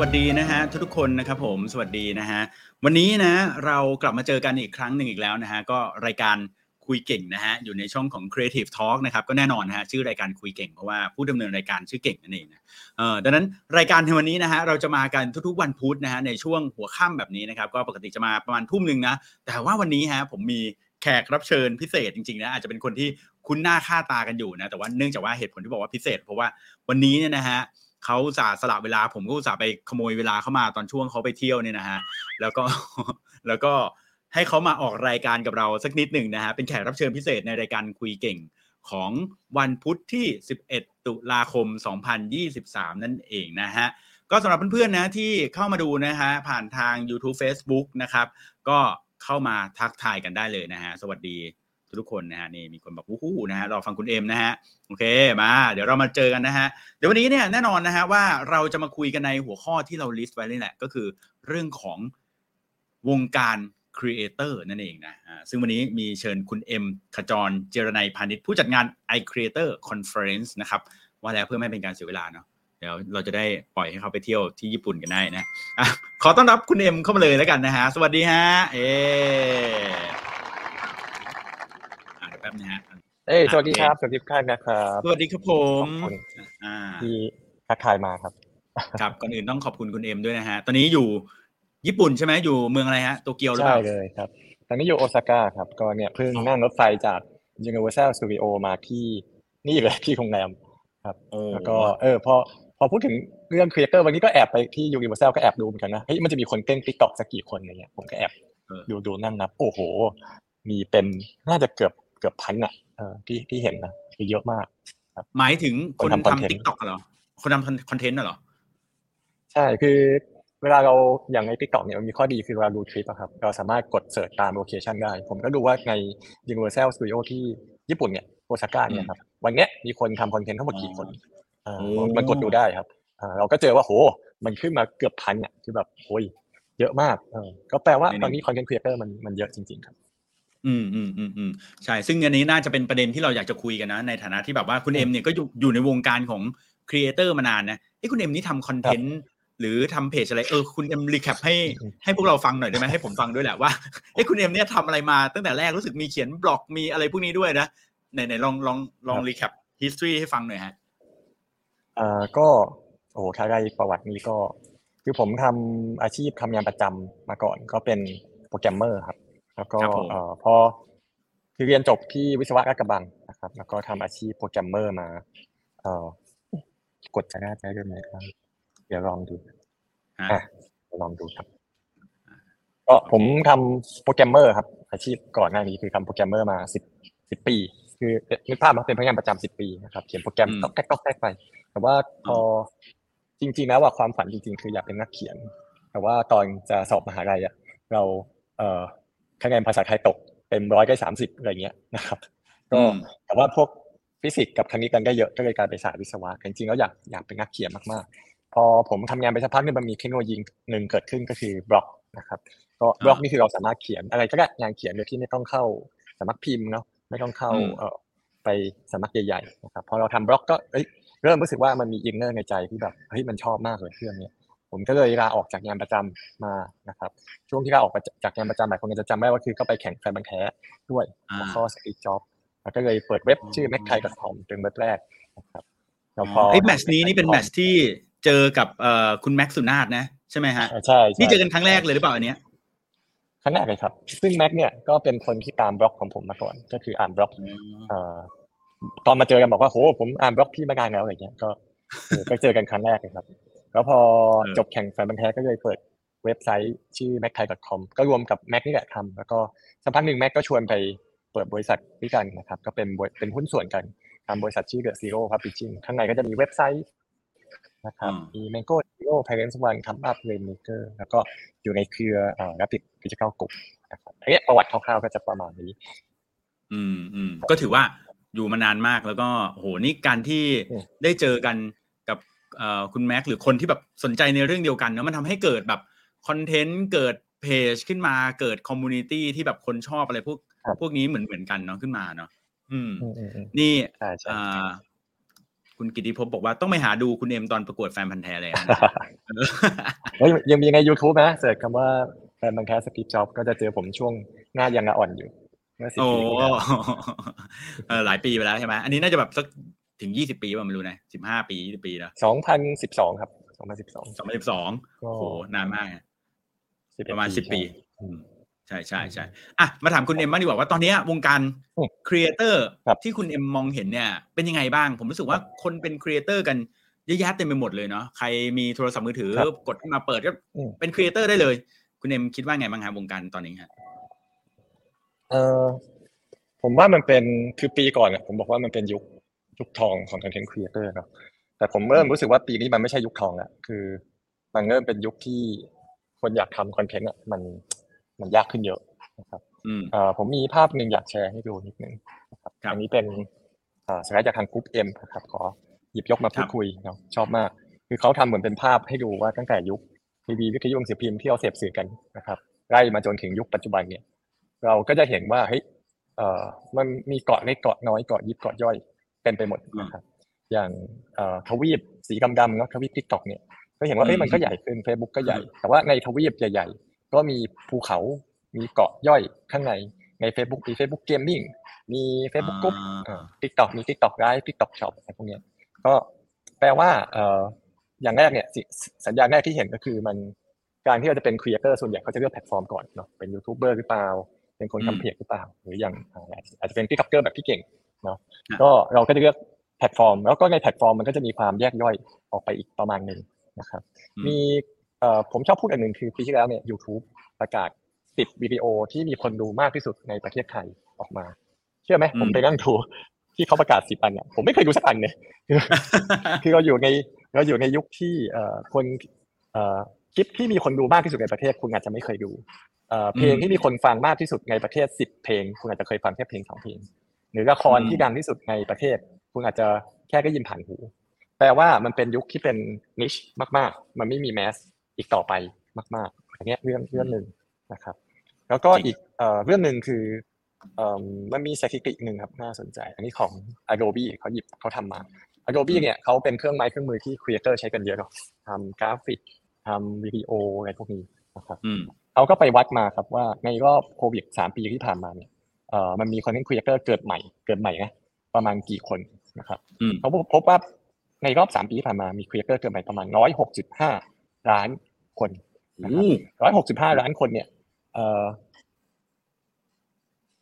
วัสดีนะฮะทุกคนนะครับผมสวัสดีนะฮะวันนี้นะเรากลับมาเจอกันอีกครั้งหนึ่งอีกแล้วนะฮะก็รายการคุยเก่งนะฮะอยู่ในช่องของ Creative Talk นะครับก็แน่นอนนะฮะชื่อรายการคุยเก่งเพราะว่าผู้ดำเนินรายการชื่อเก่งนั่นเองนะเออดังนั้นรายการในวันนี้นะฮะเราจะมากันทุกๆวันพุธนะฮะในช่วงหัวค่ำแบบนี้นะครับก็ปกติจะมาประมาณทุ่มหนึ่งนะแต่ว่าวันนี้ฮะผมมีแขกรับเชิญพิเศษจริงๆนะอาจจะเป็นคนที่คุ้นหน้าค่าตากันอยู่นะแต่ว่าเนื่องจากว่าเหตุผลที่บอกว่าพิเศษ เพราะว่าวันนี้เนี่ยนะฮะ เขาสาสละเวลา ผมก็อุตส่าห์ไปขโมยเวลาเข้ามาตอนช่วงเขาไปเที่ยวเนี่ยนะฮะแล้วก็แล้วก็ให้เขามาออกรายการกับเราสักนิดหนึ่งนะฮะเป็นแขกรับเชิญพิเศษในรายการคุยเก่งของวันพุธที่ 11 ตุลาคม 2023 นั่นเองนะฮะก็สำหรับเพื่อนๆนะที่เข้ามาดูนะฮะผ่านทาง YouTube Facebook นะครับ ก็เข้ามาทักทายกันได้เลยนะฮะสวัสดี ทุกคนนะฮะนี่มีคนบอกวู้ฮู้นะฮะรอฟังคุณเอ็มนะฮะโอเคมา เดี๋ยวเรามาเจอกันนะฮะเดี๋ยววันนี้เนี่ยแน่นอนนะฮะว่าเราจะมาคุยกันในหัวข้อที่เรา list ไว้นี่แหละ ก็คือเรื่องของวงการ creator นั่นเองนะซึ่งวันนี้มีเชิญคุณเอ็มขจรเจรนัยพาณิชย์ผู้จัดงาน i Creator Conference นะครับว่าแล้วเพื่อไม่เป็นการเสียเวลาเนาะเดี๋ยวเราจะได้ปล่อยให้เขาไปเที่ยวที่ญี่ปุ่นกันได้นะอะขอต้อนรับคุณเอ็มเข้ามาเลยแล้วกันนะฮะ สวัสดีฮะ เอ ป๊บนะฮะเอ้ยสวัสดีครับสวัสดีทุกท่านนะครับสวัสดีครับผมขอบคุณอ่าที่ทักทายมาครับครับก่อนอื่นต้องขอบคุณคุณเอ็มด้วยนะฮะตอนนี้อยู่ญี่ปุ่นใช่ไหมอยู่เมืองอะไรฮะโตเกียวหรือเปใช่ล่าเลยครับตอนนี้อยู่โอซาก้าครับก็เนี่ยเพิ่งนั่งรถไฟจาก Universal Studio มาที่นี่เลยที่โรงแรมครับโอ้แล้วก็เออพอพอพูดถึงเรื่องครีเอเตอร์วันนี้ก็แอบไปที่ Universal ก็แอบดูเหมือนกันนะเฮ้ยมันจะมีคนเต้น TikTok สักกี่คนอะไรเงี้ยผมก็แอบดูดูนั่งนับ โอ้โห มีเป็นน่าจะเกือบ เกือบพันอะเออที่ที่เห็นนะคือเยอะมากหมายถึงคนคนทำทำ content TikTok เหรอ คนทำคอนเทนต์เหรอ ใช่คือเวลาเราอย่างใน TikTok เนี่ยมันมีข้อดีคือเวลาดูทริปอะครับเราสามารถกดเสิร์ชตามโลเคชันได้ ผมก็ดูว่าใน Universal Studio ที่ญี่ปุ่นเนี่ยโอซาก้าเนี่ยครับวันเนี้ยมีคนทำคอนเทนต์ทั้งหมดกี่คนอ่าโอ้มันกดดูได้ครับอ่าเราก็เจอว่าโห มันขึ้นมาเกือบพันอะคือแบบโอ้ยเยอะมากเออก็แปลว่าตอนนี้คอนเทนต์ครีเอเตอร์มันมันเยอะจริงๆครับ อืมอืมอืมอืมใช่ ซึ่งอันนี้น่าจะเป็นประเด็นที่เราอยากจะคุยกันนะ ในฐานะที่แบบว่าคุณเอ็มเนี่ยก็อยู่อยู่ในวงการของครีเอเตอร์มานานนะเอ้คุณเอ็มนี่ทำคอนเทนต์หรือทำเพจอะไรเออคุณเอ็ม recap ให้อืมให้พวกเราฟังหน่อยได้ไหมให้ผมฟังด้วยแหละว่าเอ้คุณเอ็มเนี่ยทำอะไรมาตั้งแต่แรกรู้สึกมีเขียนบล็อกมีอะไรพวกนี้ด้วยนะไหนไหนลองลองลอง recap history ให้ฟังหน่อยฮะอ่าก็โอ้โหถ้าได้ประวัตินี้ก็ คือผมทำอาชีพทำงานประจำมาก่อน ก็เป็นโปรแกรมเมอร์ครับ แล้วก็ครับผมเอ่อพอคือเรียนจบที่วิศวะราชกระบังนะครับ แล้วก็ทำอาชีพโปรแกรมเมอร์มา เอ่อกดจะได้ได้ด้วยไหมครับเดี๋ยวลองดูฮะอะเดี๋ยวลองดูครับก็ผมทำโปรแกรมเมอร์ครับ อาชีพก่อนหน้านี้คือทำโปรแกรมเมอร์มาสิบสิบปี คือนึกภาพมาเป็นพนักงานประจำสิบปีนะครับเขียนโปรแกรมอืมต๊อกแต๊กต๊อกแต๊กไป แต่ว่าพอจริงๆแล้วว่าความฝันจริง ๆ คืออยากเป็นนักเขียน แต่ว่าตอนจะสอบมหาลัยอะ เราเอ่อ คะแนนภาษาไทยตกเต็มร้อยได้สามสิบอะไรเงี้ยนะครับก็อืมแต่ว่าพวกฟิสิกส์กับคณิตกันได้เยอะก็เลยกลายเป็นสายวิศวะแต่จริงๆแล้วอยากอยากเป็นนักเขียนมากๆ พอผมทำงานไปสักพักหนึ่งมันมีเทคโนโลยีหนึ่งเกิดขึ้นก็คือบล็อกนะครับก็บล็อกนี่คือเราสามารถเขียนอะไรก็ได้งานเขียนโดยที่ไม่ต้องเข้าสำนักพิมพ์เนาะไม่ต้องเข้าอืมเอ่อไปสำนักใหญ่ๆนะครับพอเราทำบล็อกก็เอ้ยเริ่มรู้สึกว่ามันมี inner ในใจที่แบบเฮ้ยมันชอบมากเลยเรื่องเนี้ย ผมก็เลยลาออกจากงานประจำมานะครับ ช่วงที่ลาออกจากงานประจำหลายคนก็จะจำได้ว่าคือก็ไปแข่งแฟนพันธุ์แท้ด้วยอ่าหัวข้อ Steve Jobs แล้วก็เลยเปิดเว็บชื่อ m a c t h a i c o m เป็นเว็บแรกนะครับแล้วพอไอ้แมตช์นี้นี่เป็นแมตช์ที่เจอกับเอ่อคุณแม็กซ์สุนาถนะใช่ไหมฮะอ่าใช่ใช่นี่เจอกันครั้งแรกเลยหรือเปล่าอันเนี้ยครั้งแรกเลยครับ ซึ่งแม็กเนี่ยก็เป็นคนที่ตามบล็อกของผมมาก่อน ก็คืออ่านบล็อกเอ่อตอนมาเจอกันบอกว่าโหผมอ่านบล็อกพี่มานานแล้วอะไรเงี้ยก็เออก็เจอกันครั้งแรกเลยครับ แล้วพอเออจบแข่งแฟนบันธุ์แท้ก็เลยเปิดเว็บไซต์ชื่อ m a c t h a i c o m ก็รวมกับแม็กนี่แหละทำแล้วก็สักพักหนึ่งแม็กก็ชวนไปเปิดบริษัทด้วยกันนะครับ ก็เป็นบริเป็นหุ้นส่วนกันทำบริษัทชื่อ The Zero Publishing ข้างในก็จะมีเว็บไซต์นะครับอืมมี Mango Zero Parents One ทำ Up Rainmaker แล้วก็อยู่ในเครือเอ่อ Rapid Digital Group นะครับอันเนี้ยประวัติคร่าวๆก็จะประมาณนี้ อืมอืมก็ถือว่าอยู่มานานมากแล้วก็โหนี่การที่อืมได้เจอกันกับเอ่อ คุณแม็กซ์หรือคนที่แบบสนใจในเรื่องเดียวกันเนอะมันทำให้เกิดแบบคอนเทนต์เกิดเพจขึ้นมาเกิด community ที่แบบคนชอบอะไรพวกพวกนี้เหมือนเหมือนกันเนาะขึ้นมาเนาะอืมอืมอืมอืมนี่ใช่ใช่อ่าคุณกิติภพบอกว่าต้องไปหาดูคุณเอ็มตอนประกวดแฟนพันธุ์แท้เลยนะเฮ้ยยังมีใน YouTube นะเสิร์ชคำว่าแฟนพันธุ์แท้ Steve Jobs ก็จะเจอผมช่วงหน้ายังอ่อนอยู่เมื่อสิบโอ้ปีที่แล้วเออหลายปีไปแล้วใช่ไหมอันนี้น่าจะแบบสัก ถึงยี่สิบปีป่ะไม่รู้นะสิบห้าปียี่สิบปีแล้วสองพันสิบสองครับสองพันสิบสองสองพันสิบสองก็โอ้โหนานมากอะ11ประมาณสิบปีอืมใช่ใช่ใช่อะมาถามคุณเอ็มบ้างดีกว่าว่าตอนเนี้ยวงการอืมครีเอเตอร์ครับที่คุณเอ็มมองเห็นเนี่ย เป็นยังไงบ้าง ผมรู้สึกว่าคนเป็นครีเอเตอร์กันเยอะแยะเต็มไปหมดเลยเนาะใครมีโทรศัพท์มือถือครับกดขึ้นมาเปิดก็อืมเป็นครีเอเตอร์ได้เลย คุณเอ็มคิดว่าไงบ้างครับวงการตอนนี้ฮะเออผมว่ามันเป็นคือปีก่อนอะผมบอกว่ามันเป็นยุค ยุคทองของ content creator เนอะแต่ผมเริ่มรู้สึกว่าปีนี้มันไม่ใช่ยุคทองแล้วคือ มันเริ่มเป็นยุคที่คนอยากทำคอนเทนต์อะมันมันยากขึ้นเยอะนะครับอืมเอ่อผมมีภาพหนึ่งอยากแชร์ให้ดูนิดนึงนะครับครับอันนี้เป็นเอ่อสไลด์จากทาง GroupM นะครับขอหยิบยกมาพูครัดบคุยเนาะชอบมาก คือเขาทำเหมือนเป็นภาพให้ดูว่าตั้งแต่ยุคทีวีวิทยุหนังสือพิมพ์ที่เราเสพสื่อกันนะครับไล่มาจนถึงยุคปัจจุบันเนี่ย เราก็จะเห็นว่าเฮ้ยเอ่อมันมีเกาะเล็กเกาะน้อยเกาะยิบเกาะย่อย เป็นไปหมดนะครับอย่างเอ่อทวีปสีดำๆเนาะทวีป TikTok เนี่ยก็เห็นว่าเอ้ยมันก็ใหญ่ขึ้น Facebook ก็ใหญ่ แต่ว่าในทวีปใหญ่ ๆ ก็มีภูเขามีเกาะย่อยข้างในใน Facebook มี Facebook Gaming มี Facebook Group อ่า TikTok มี TikTok Live TikTok Shop อะไรพวกเนี้ยก็แปลว่าเอ่ออย่างแรกเนี่ยสิสัญญาณแรกที่เห็นก็คือมันการที่เราจะเป็นครีเอเตอร์ส่วนใหญ่เขาจะเลือกแพลตฟอร์มก่อนเนาะเป็นยูทูบเบอร์หรือเปล่า เป็นคนอืมทำเพจหรือเปล่า หรืออย่างอ่าอาจจะเป็น TikToker แบบพี่เก่ง เนาะฮะก็เราก็จะเลือกแพลตฟอร์ม แล้วก็ในแพลตฟอร์มมันก็จะมีความแยกย่อยออกไปอีกประมาณหนึ่งนะครับอืมมีเอ่อผมชอบพูดอันหนึ่งคือปีที่แล้วเนี่ย YouTube ประกาศสิบวิดีโอที่มีคนดูมากที่สุดในประเทศไทยออกมา เชื่อไหมอืมผมไปนั่งดูที่เขาประกาศสิบอันเนี่ยผมไม่เคยดูสักอันเลยคือคือเราอยู่ในเราอยู่ในยุคที่เอ่อคนเอ่อคลิปที่มีคนดูมากที่สุดในประเทศคุณอาจจะไม่เคยดูเอ่อเพลงอืมที่มีคนฟังมากที่สุดในประเทศสิบเพลง คุณอาจจะเคยฟังแค่เพลงสองเพลง หรือละครอืมที่ดังที่สุดในประเทศ คุณอาจจะแค่ได้ยินผ่านหู แปลว่ามันเป็นยุคที่เป็นนิชมากๆ มันไม่มีแมสอีกต่อไปมากๆอันเนี้ยเรื่องเรื่องหนึ่งนะครับ แล้วก็อีกเอ่อเรื่องหนึ่งคือเอ่อมันมีสถิติหนึ่งครับน่าสนใจ อันนี้ของ Adobe เขาหยิบเขาทำมา Adobe เนี่ยเขาเป็นเครื่องไม้เครื่องมือที่ครีเอเตอร์ใช้กันเยอะเนาะทำกราฟิกทำวิดีโออะไรพวกนี้นะครับอืมเขาก็ไปวัดมาครับว่าในรอบโควิดสามปีที่ผ่านมาเนี่ย เอ่อมันมีคอนเทนต์ครีเอเตอร์เกิดใหม่เกิดใหม่นะประมาณกี่คนนะครับอืมเขาพบว่าในรอบสามปีที่ผ่านมามีครีเอเตอร์เกิดใหม่ประมาณร้อยหกสิบห้าล้านคนนะครับอู้ร้อยหกสิบห้าล้านคนเนี่ยเอ่อ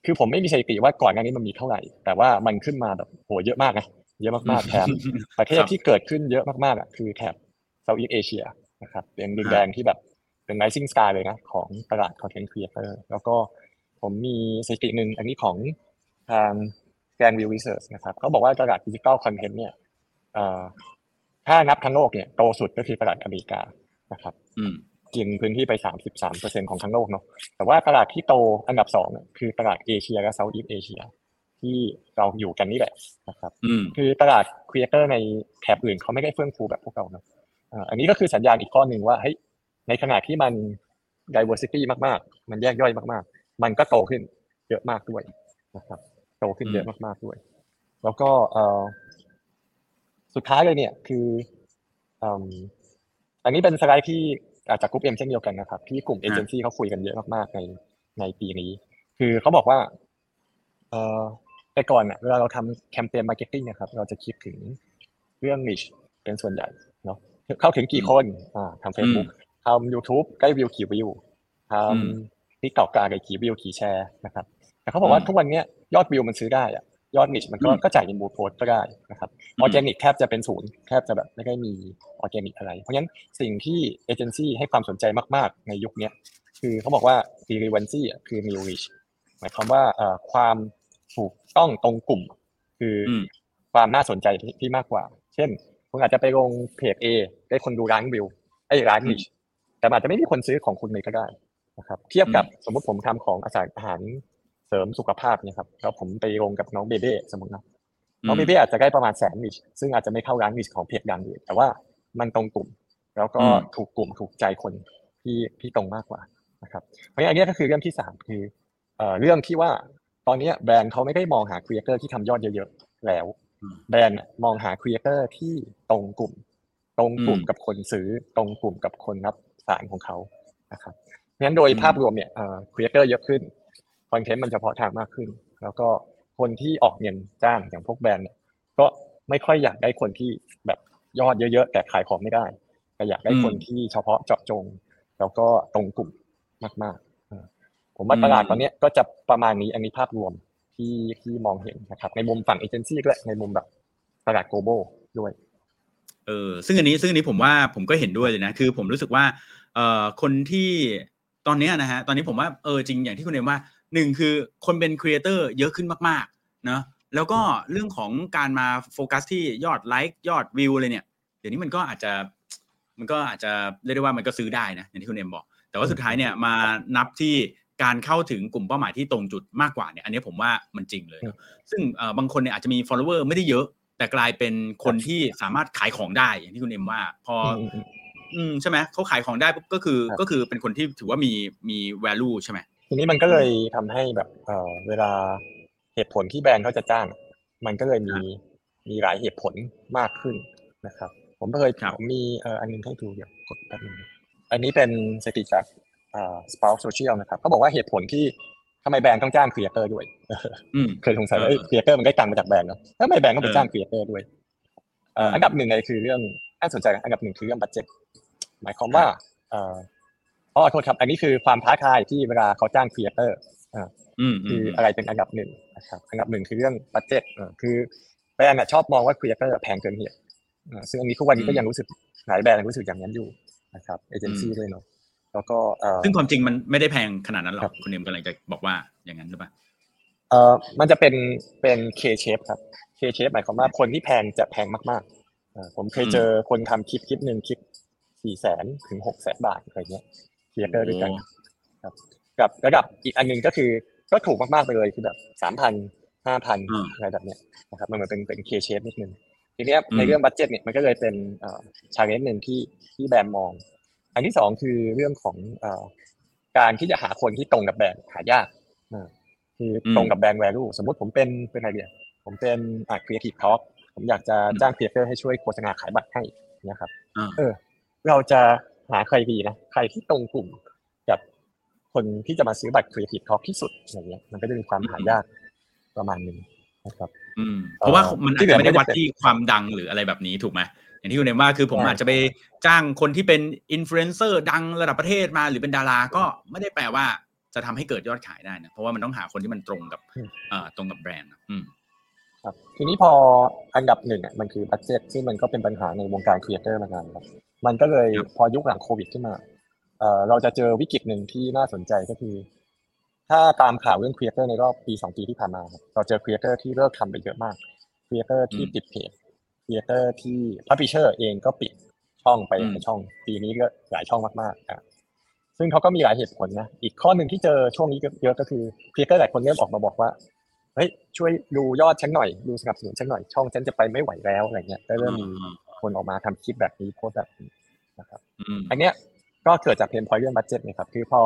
คือผมไม่มีสถิติว่าก่อนหน้านี้มันมีเท่าไหร่ แต่ว่ามันขึ้นมาแบบโหเยอะมากนะเยอะมากๆแถมประเทศครับที่เกิดขึ้นเยอะมากๆอะคือแถบเซาท์อีสเอเชียนะครับเป็นดินแดนที่แบบเป็น rising star เลยนะของตลาด content creator แล้วก็ ผมมีสถิติหนึ่งอันนี้ของทาง Grand View Research นะครับเขาบอกว่าตลาดดิจิ t a ลคอนเทนต์เนี่ยเอ่อถ้านับทั้งโลกเนี่ยโตสุดก็คือตลาดอเมริกานะครับอืมกินพื้นที่ไป 33%ของทั้งโลกเนาะแต่ว่าตลาดที่โตอันดับสองเนี่ยคือตลาดเอเชียและ Southeast Asia ที่เราอยู่กันนี่แหละนะครับอืมคือตลาดครีเอเตอร์ในแถบอื่นเขาไม่ได้เฟื่องฟูแบบพวกเราเนาะอ่าอันนี้ก็คือสัญญาณอีกข้อหนึ่งว่าเฮ้ยในขณะที่มัน diversity มากๆ มันแยกย่อยมากๆ มันก็โตขึ้นเยอะมากด้วยนะครับ โตขึ้นเยอะมากๆด้วย แล้วก็เอ่อสุดท้ายเลยเนี่ยคืออืมอันนี้เป็นสไลด์ที่อ่าจาก GroupM เช่นเดียวกันนะครับ ที่กลุ่มเอเจนซี่เขาคุยกันเยอะมากๆในในปีนี้ คือเขาบอกว่าเอ่อแต่ก่อนเนี่ยเวลาเราทำแคมเปญ marketing นะครับ เราจะคิดถึงเรื่อง reach เป็นส่วนใหญ่เนาะเข้าถึงกี่คนอ่าทำเฟซบุ๊กทำยูทูบใกล้วิวกี่วิวอืมทำ TikTok ได้กี่วิวกี่แชร์นะครับแต่เขาบอกว่าอืมทุกวันเนี้ยยอดวิวมันซื้อได้อะยอด reach มันก็อืมก็จ่ายในบูโพสก็ได้นะครับอือมอร์แกนิกแทบจะเป็นศูนย์แทบจะแบบไม่ได้มีออร์แกนิกอะไร เพราะฉะนั้นสิ่งที่เอเจนซี่ให้ความสนใจมากๆ ในยุคเนี้ยคือเขาบอกว่า relevancy อะคือ new reach หมายความว่าเอ่อความถูกต้องตรงกลุ่ม คืออมความน่าสนใจที่ที่มากกว่า เช่น คุณอาจจะไปลงเพจ A ได้คนดูล้านวิวไอ้ล้าน reach แต่มันอาจจะไม่มีคนซื้อของคุณเลยก็ได้ นะครับเทียบกับสมมติผมทำของอาสาอาหารเสริมสุขภาพเนี่ยครับแล้วผมไปลงกับน้องเบเบ้สมมตินะน้องเบเบ้อาจจะได้ประมาณแสน reach ซึ่งอาจจะไม่เข้าล้าน reach ของเพจดังอื่นแต่ว่ามันตรงกลุ่ม แล้วก็อืมถูกกลุ่มถูกใจคนที่ที่ตรงมากกว่านะครับเพราะฉะนั้นอันเนี้ยก็คือเรื่องที่สามคือเอ่อเรื่องที่ว่าตอนเนี้ยแบรนด์เขาไม่ได้มองหาครีเอเตอร์ที่ทำยอดเยอะๆแล้ว แบรนด์มองหาครีเอเตอร์ที่ตรงกลุ่ม ตรงกลุ่มกับคนซื้อตรงกลุ่มกับคนรับสารของเขานะครับ งั้นโดยภาพรวมเนี่ยครีเอเตอร์เยอะขึ้นคอนเทนต์มันเฉพาะทางมากขึ้น แล้วก็คนที่ออกเงินจ้างอย่างพวกแบรนด์เนี่ยก็ไม่ค่อยอยากได้คนที่แบบยอดเยอะๆแต่ขายของไม่ได้แต่อยากได้คนที่เฉพาะเจาะจง แล้วก็ตรงกลุ่มมากๆผมว่าตลาดตอนนี้ก็จะประมาณนี้อันนี้ภาพรวมที่ที่มองเห็นนะครับ ในมุมฝั่งเอเจนซี่ด้วยในมุมแบบตลาด global ด้วยเออซึ่งอันนี้ซึ่งอันนี้ผมว่าผมก็เห็นด้วยเลยนะ คือผมรู้สึกว่าเอ่อคนที่ ตอนนี้นะฮะตอนนี้ผมว่าเออจริงอย่างที่คุณเอ็มว่าหนึ่งคือคนเป็นครีเอเตอร์เยอะขึ้นมากๆเนาะแล้วก็เรื่องของการมาโฟกัสที่ยอดไลค์ยอดวิวเลยเนี่ยเดี๋ยวนี้มันก็อาจจะมันก็อาจจะเรียกได้ว่ามันก็ซื้อได้นะอย่างที่คุณเอ็มบอก แต่ว่าสุดท้ายเนี่ยมานับที่การเข้าถึงกลุ่มเป้าหมายที่ตรงจุดมากกว่าเนี่ยอันนี้ผมว่ามันจริงเลย ซึ่งบางคนเนี่ยอาจจะมี follower ไม่ได้เยอะ แต่กลายเป็นคนที่สามารถขายของได้อย่างที่คุณเอ็มว่า พอ อืมใช่ไหมเขาขายของได้ก็คือก็คือเป็นคนที่ถือว่ามีมี value ใช่ไหมทีนี้มันก็เลยทำให้แบบเออเวลาเหตุผลที่แบรนด์เขาจะจ้าง มันก็เลยมีมีหลายเหตุผลมากขึ้นนะครับ ผมเคยผมมีเอออันนึงให้ดูเดี๋ยวกดแป๊บนึงอันนี้เป็นสถิติจากอ่า Sprout Social นะครับเขาบอกว่าเหตุผลที่ทำไมแบรนด์ต้องจ้างครีเอเตอร์ด้วยเคยสงสัยว่าครีเอเตอร์มันได้ตังมาจากแบรนด์เนาะแล้วทำไมแบรนด์ต้องไปจ้างครีเอเตอร์ด้วยอันดับหนึ่งเลยคือเรื่อง น่าสนใจอันดับหนึ่งคือเรื่อง budget หมายความว่าเอ่ออ๋อโทษครับ อันนี้คือความท้าทายที่เวลาเขาจ้างครีเอเตอร์อ่าคืออะไรเป็นอันดับหนึ่งนะครับอันดับหนึ่งคือเรื่อง budget คือแบรนด์ชอบมองว่าครีเอเตอร์แพงเกินเหตุซึ่งอันนี้ทุกวันนี้ก็ยังรู้สึกหลายแบรนด์รู้สึกอย่างนั้นอยู่นะครับเอเจนซี่ด้วยเนาะแล้วก็ซึ่งความจริงมันไม่ได้แพงขนาดนั้นหรอกคุณเอ็มกำลังจะบอกว่าอย่างนั้นหรือเปล่าเอ่อมันจะเป็นเป็น K shape ครับ K shape หมายความว่าคนที่แพงจะแพงมากๆ ผมเคยเจอคนทำคลิปคลิปหนึ่งคลิปสี่แสนถึงหกแสนบาทอะไรเงี้ยครีเอเตอร์ด้วยกันครับ กับระดับอีกอันนึงก็คือก็ถูกมากๆไปเลยคือแบบสามพันห้าพันอะไรแบบเนี้ยนะครับมันเหมือนเป็นเป็น K shape นิดนึงทีนี้ในเรื่อง budget เนี่ยมันก็เลยเป็น challenge หนึ่งที่ที่แบรนด์มอง อันที่สองคือเรื่องของการที่จะหาคนที่ตรงกับแบรนด์หายากคือตรงกับ brand value สมมติผมเป็นเป็นอะไรดีอะผมเป็นอ่า Creative Talk ผมอยากจะจ้างครีเอเตอร์ให้ช่วยโฆษณาขายบัตรให้นะครับเออ เราจะหาใครดีนะใครที่ตรงกลุ่มกับคนที่จะมาซื้อบัตร Creative Talk ที่สุดอย่างเงี้ยมันก็จะมีความหายากประมาณนึงนะครับเพราะว่ามันอาจจะไม่ได้วัดที่ความดังหรืออะไรแบบนี้ถูกไหมอย่างที่คุณเอ็มว่าคือผมอาจจะไปจ้างคนที่เป็นอินฟลูเอนเซอร์ดังระดับประเทศมาหรือเป็นดาราก็ไม่ได้แปลว่าจะทำให้เกิดยอดขายได้นะเพราะว่ามันต้องหาคนที่มันตรงกับตรงกับแบรนด์อืม ครับทีนี้พออันดับหนึ่งอะมันคือ budget ซึ่งมันก็เป็นปัญหาในวงการครีเอเตอร์มานานครับมันก็เลยพอยุคหลังโควิดขึ้นมาเอ่อเราจะเจอวิกฤตหนึ่งที่น่าสนใจก็คือ ถ้าตามข่าวเรื่องครีเอเตอร์ในรอบปีสองปีที่ผ่านมาเราเจอครีเอเตอร์ที่เลิกทำไปเยอะมากครีเอเตอร์ที่ปิดเพจครีเอเตอร์ที่ publisher เองก็ปิดช่องไปในช่อง ปีนี้ก็หลายช่องมากๆอะซึ่งเขาก็มีหลายเหตุผลนะ อีกข้อหนึ่งที่เจอช่วงนี้เยอะก็คือครีเอเตอร์หลายคนเริ่มออกมาบอกว่า เฮ้ยช่วยดูยอดฉันหน่อยดูสนับสนุนฉันหน่อยช่องฉันจะไปไม่ไหวแล้วอะไรเงี้ยก็เริ่มมีคนออกมาทำคลิปแบบนี้โพสแบบนี้นะครับอันเนี้ยก็เกิดจาก pain point เรื่อง budget นะครับคือพอ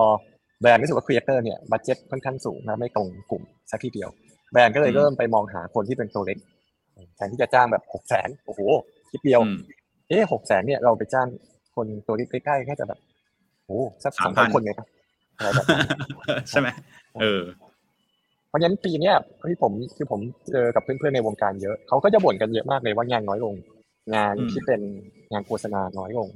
แบรนด์รู้สึกว่าครีเอเตอร์เนี่ย budget ค่อนข้างสูงนะไม่ตรงกลุ่มสักทีเดียว แบรนด์ก็เลยเริ่มไปมองหาคนที่เป็นตัวเล็กแทนที่จะจ้างแบบหกแสนโอ้โหคลิปเดียวเอ๊ะหกแสนเนี่ยเราไปจ้างคนตัวเล็กใกล้ๆแค่จะแบบโอ้สักสามพันคนเลยนะใช่ไหมเออ เพราะฉะนั้นปีเนี้ยที่ผมคือผมเจอกับเพื่อนๆในวงการเยอะเขาก็จะบ่นกันเยอะมากเลยว่างานน้อยลง งานที่เป็นงานโฆษณาน้อยลง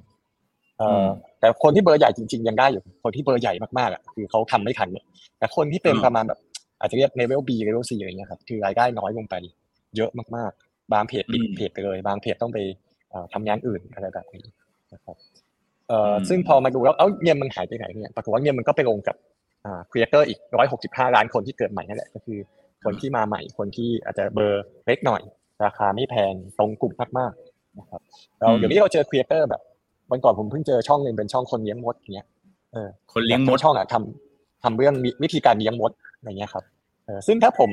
เอ่อแต่คนที่เบอร์ใหญ่จริง ๆ ยังได้อยู่ คนที่เบอร์ใหญ่มากๆอะคือเขาทำไม่ทันเนี่ยแต่คนที่เป็นประมาณแบบอาจจะเรียกเลเวล B เลเวล C อะไรเงี้ยครับคือรายได้น้อยลงไปเยอะมากๆ บางเพจปิดเพจไปเลย บางเพจต้องไปทำงานอื่นอะไรแบบนี้นะครับเอ่อซึ่งพอมาดูแล้วเอ้าเงินมันหายไปไหนเนี่ยปรากฏว่าเงินมันก็ไปลงกับอ่า ครีเอเตอร์อีกร้อยหกสิบห้าล้านคนที่เกิดใหม่นั่นแหละก็คือ คนที่มาใหม่คนที่อาจจะเบอร์เล็กหน่อย ราคาไม่แพงตรงกลุ่มมากๆนะครับเราเดี๋ยวนี้เราเจอครีเอเตอร์แบบวันก่อนผมเพิ่งเจอช่องหนึ่งเป็นช่องคนเลี้ยงมดเงี้ยเออคนเลี้ยงมดช่องอะทำทำเรื่องวิธีการเลี้ยงมดอะไรเงี้ยครับเออซึ่งถ้าผม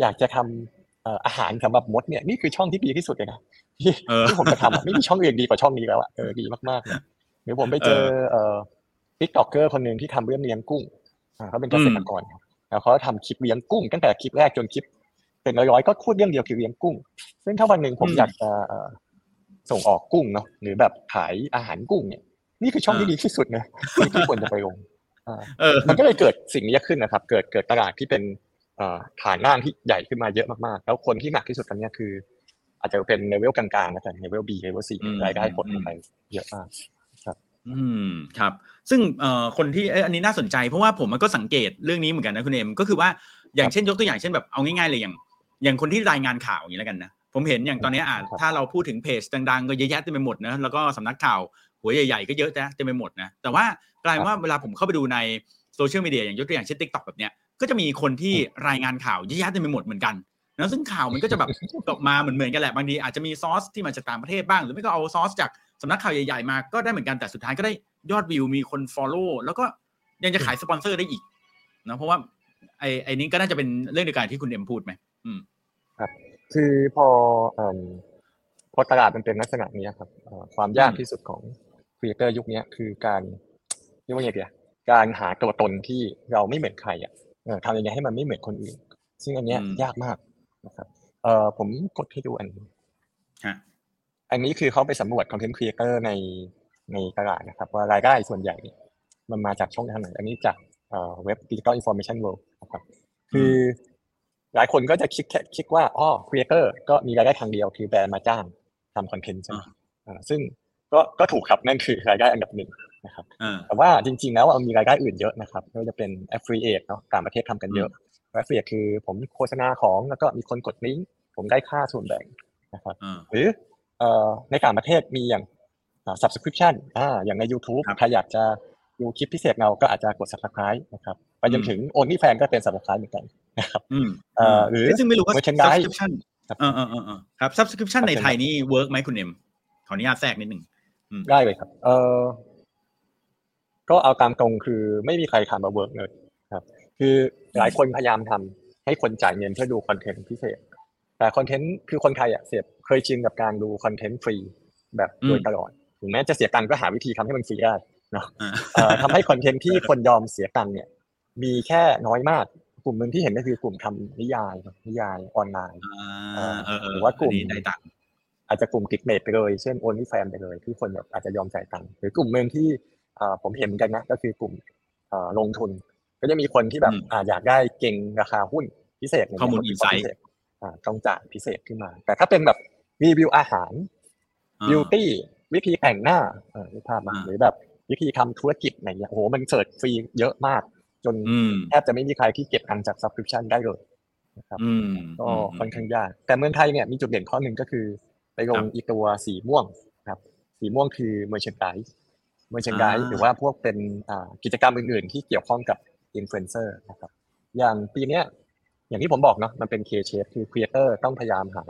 อยากจะทำอาหารสำหรับมดเนี่ยนี่คือช่องที่ดีที่สุดเลยนะที่ที่ผมจะทำไม่มีช่องอื่นดีกว่าช่องนี้แล้วอะเออดีมากๆเดี๋ยวผมไปเจอเอ่อ TikToker คนหนึ่งที่ทำเรื่องเลี้ยงกุ้ง เขาเป็นเกษตรกรแล้วเขาทำคลิปเลี้ยงกุ้งตั้งแต่คลิปแรกจนคลิปเป็นร้อยๆก็พูดเรื่องเดียวคือเลี้ยงกุ้ง ซึ่งถ้าวันหนึ่งผมอยากจะส่งออกกุ้งเนาะหรือแบบขายอาหารกุ้งเนี่ยนี่คือช่องที่ดีที่สุดนะที่ควรจะไปลงมันก็เลยเกิดสิ่งนี้ขึ้นนะครับ เกิดเกิดตลาดที่เป็นฐานล่างที่ใหญ่ขึ้นมาเยอะมากๆ แล้วคนที่หนักที่สุดตอนนี้คือ อาจจะเป็น level กลางๆนะครับ level B level C รายได้กดลงไปเยอะมากครับ อืมครับ ซึ่งเอ่อคนที่อันนี้น่าสนใจเพราะว่าผมมันก็สังเกตเรื่องนี้เหมือนกันนะคุณเอ็มก็คือว่าอย่างเช่นยกตัวอย่างเช่นแบบเอาง่ายๆเลยอย่างอย่างคนที่รายงานข่าวอย่างนี้แล้วกันนะผมเห็นอย่างตอนนี้อ่าถ้าเราพูดถึงเพจดังๆก็เยอะแยะเต็มไปหมดนะแล้วก็สำนักข่าวหัวใหญ่ๆ ก็เยอะแยะเต็มไปหมดนะแต่ว่ากลายว่าเวลาผมเข้าไปดูในโซเชียลมีเดียอย่างยกตัวอย่างเช่น TikTok แบบเนี้ยก็จะมีคนที่รายงานข่าวเยอะแยะเต็มไปหมดเหมือนกันนะซึ่งข่าวมันก็จะแบบตกมาเหมือนเหมือนกันแหละบางทีอาจจะมีซอสที่มาจากต่างประเทศบ้าง หรือไม่ก็เอาซอสจาก สำนักข่าวใหญ่ๆมาก็ได้เหมือนกันแต่สุดท้ายก็ได้ยอดวิวมีคน follow แล้วก็ยังจะขายสปอนเซอร์ได้อีกนะเพราะว่าไอ้ไอ้นี้ก็น่าจะเป็นเรื่องเดียวกันที่คุณเอ็มพูดไหมอืมครับ คือพออ่พอตลาดมันเป็นลักษณะนี้ครับความยากที่สุดของครีเอเตอร์ยุคนี้คือการเรียกว่าไงดีการหาตัวตนที่เราไม่เหมือนใครอะทำยังไงให้มันไม่เหมือนคนอื่น ซึ่งอันนี้ยากมากนะครับ เอ่อผมกดให้ดูอันนี้ อันนี้คือเขาไปสำรวจคอนเทนต์ครีเอเตอร์ในในตลาดนะครับ ว่ารายได้ส่วนใหญ่มันมาจากช่องทางไหน อันนี้จากเว็บ Digital Information World นะครับ คือหลายคนก็จะคิดแค่คิดว่าอ๋อครีเอเตอร์ก็มีรายได้ทางเดียวคือแบรนด์มาจ้างทำคอนเทนต์ใช่ไหมซึ่งก็ก็ถูกครับนั่นคือรายได้อันดับหนึ่งนะครับแต่ว่าจริง ๆ แล้วมันมีรายได้อื่นเยอะนะครับไม่ว่าจะเป็น affiliate เนาะต่างประเทศทำกันเยอะ affiliate คือผมโฆษณาของแล้วก็มีคนกดลิงก์ผมได้ค่าส่วนแบ่งนะครับหรือ ในต่างประเทศมีอย่าง subscription อ่าอย่างใน YouTube ใครอยากจะดูคลิปพิเศษเราก็อาจจะกด subscribe นะครับไปจนถึง only fan ก็เป็น subscribe เหมือนกันนะครับหรือซึ่งไม่รู้ว่า subscription เออเออเออครับ subscription ในไทยนี่ work ไหมคุณเอ็มขออนุญาตแทรกนิดหนึ่งได้เลยครับ เออก็เอาตามตรงคือไม่มีใครทำมา work เลยครับ คือหลายคนพยายามทำให้คนจ่ายเงินเพื่อดูคอนเทนต์พิเศษ แต่คอนเทนต์คือคนไทยอะเสียบ เคยชินกับการดูคอนเทนต์ฟรีแบบโดยตลอดถึงแม้จะเสียตังค์ก็หาวิธีทำให้มันฟรีได้เนาะทำให้คอนเทนต์ที่คนยอมเสียตังค์เนี่ย มีแค่น้อยมาก กลุ่มหนึ่งที่เห็นก็คือกลุ่มทำนิยายนิยายออนไลน์หรือว่ากลุ่มอาจจะกลุ่มกิกเมดไปเลย เช่น OnlyFans ไปเลย ที่คนแบบอาจจะยอมจ่ายตังค์หรือกลุ่มหนึ่งที่ผมเห็นเหมือนกันนะก็คือกลุ่มลงทุน ก็จะมีคนที่แบบอยากได้เก็งราคาหุ้นพิเศษข้อมูล insight ต้องจ่ายพิเศษขึ้นมา แต่ถ้าเป็นแบบ รีวิวอาหาร beauty วิธีแต่งหน้าเออภาพมาหรือแบบ วิธีทำธุรกิจอะไรเงี้ยโอ้โหมัน search ฟรีเยอะมาก จนแทบจะไม่มีใครที่เก็บตังค์จาก subscription ได้เลยนะครับก็ค่อนข้างยาก แต่เมืองไทยเนี่ยมีจุดเด่นข้อหนึ่งก็คือ ไปลงอีตัวสีม่วงครับ สีม่วงคือ merchandise merchandise หรือว่าพวกเป็นกิจกรรมอื่น ๆ ที่เกี่ยวข้องกับอินฟลูเอนเซอร์นะครับ อย่างปีนี้อย่างที่ผมบอกเนาะมันเป็น K shape คือ creator ต้องพยายามหา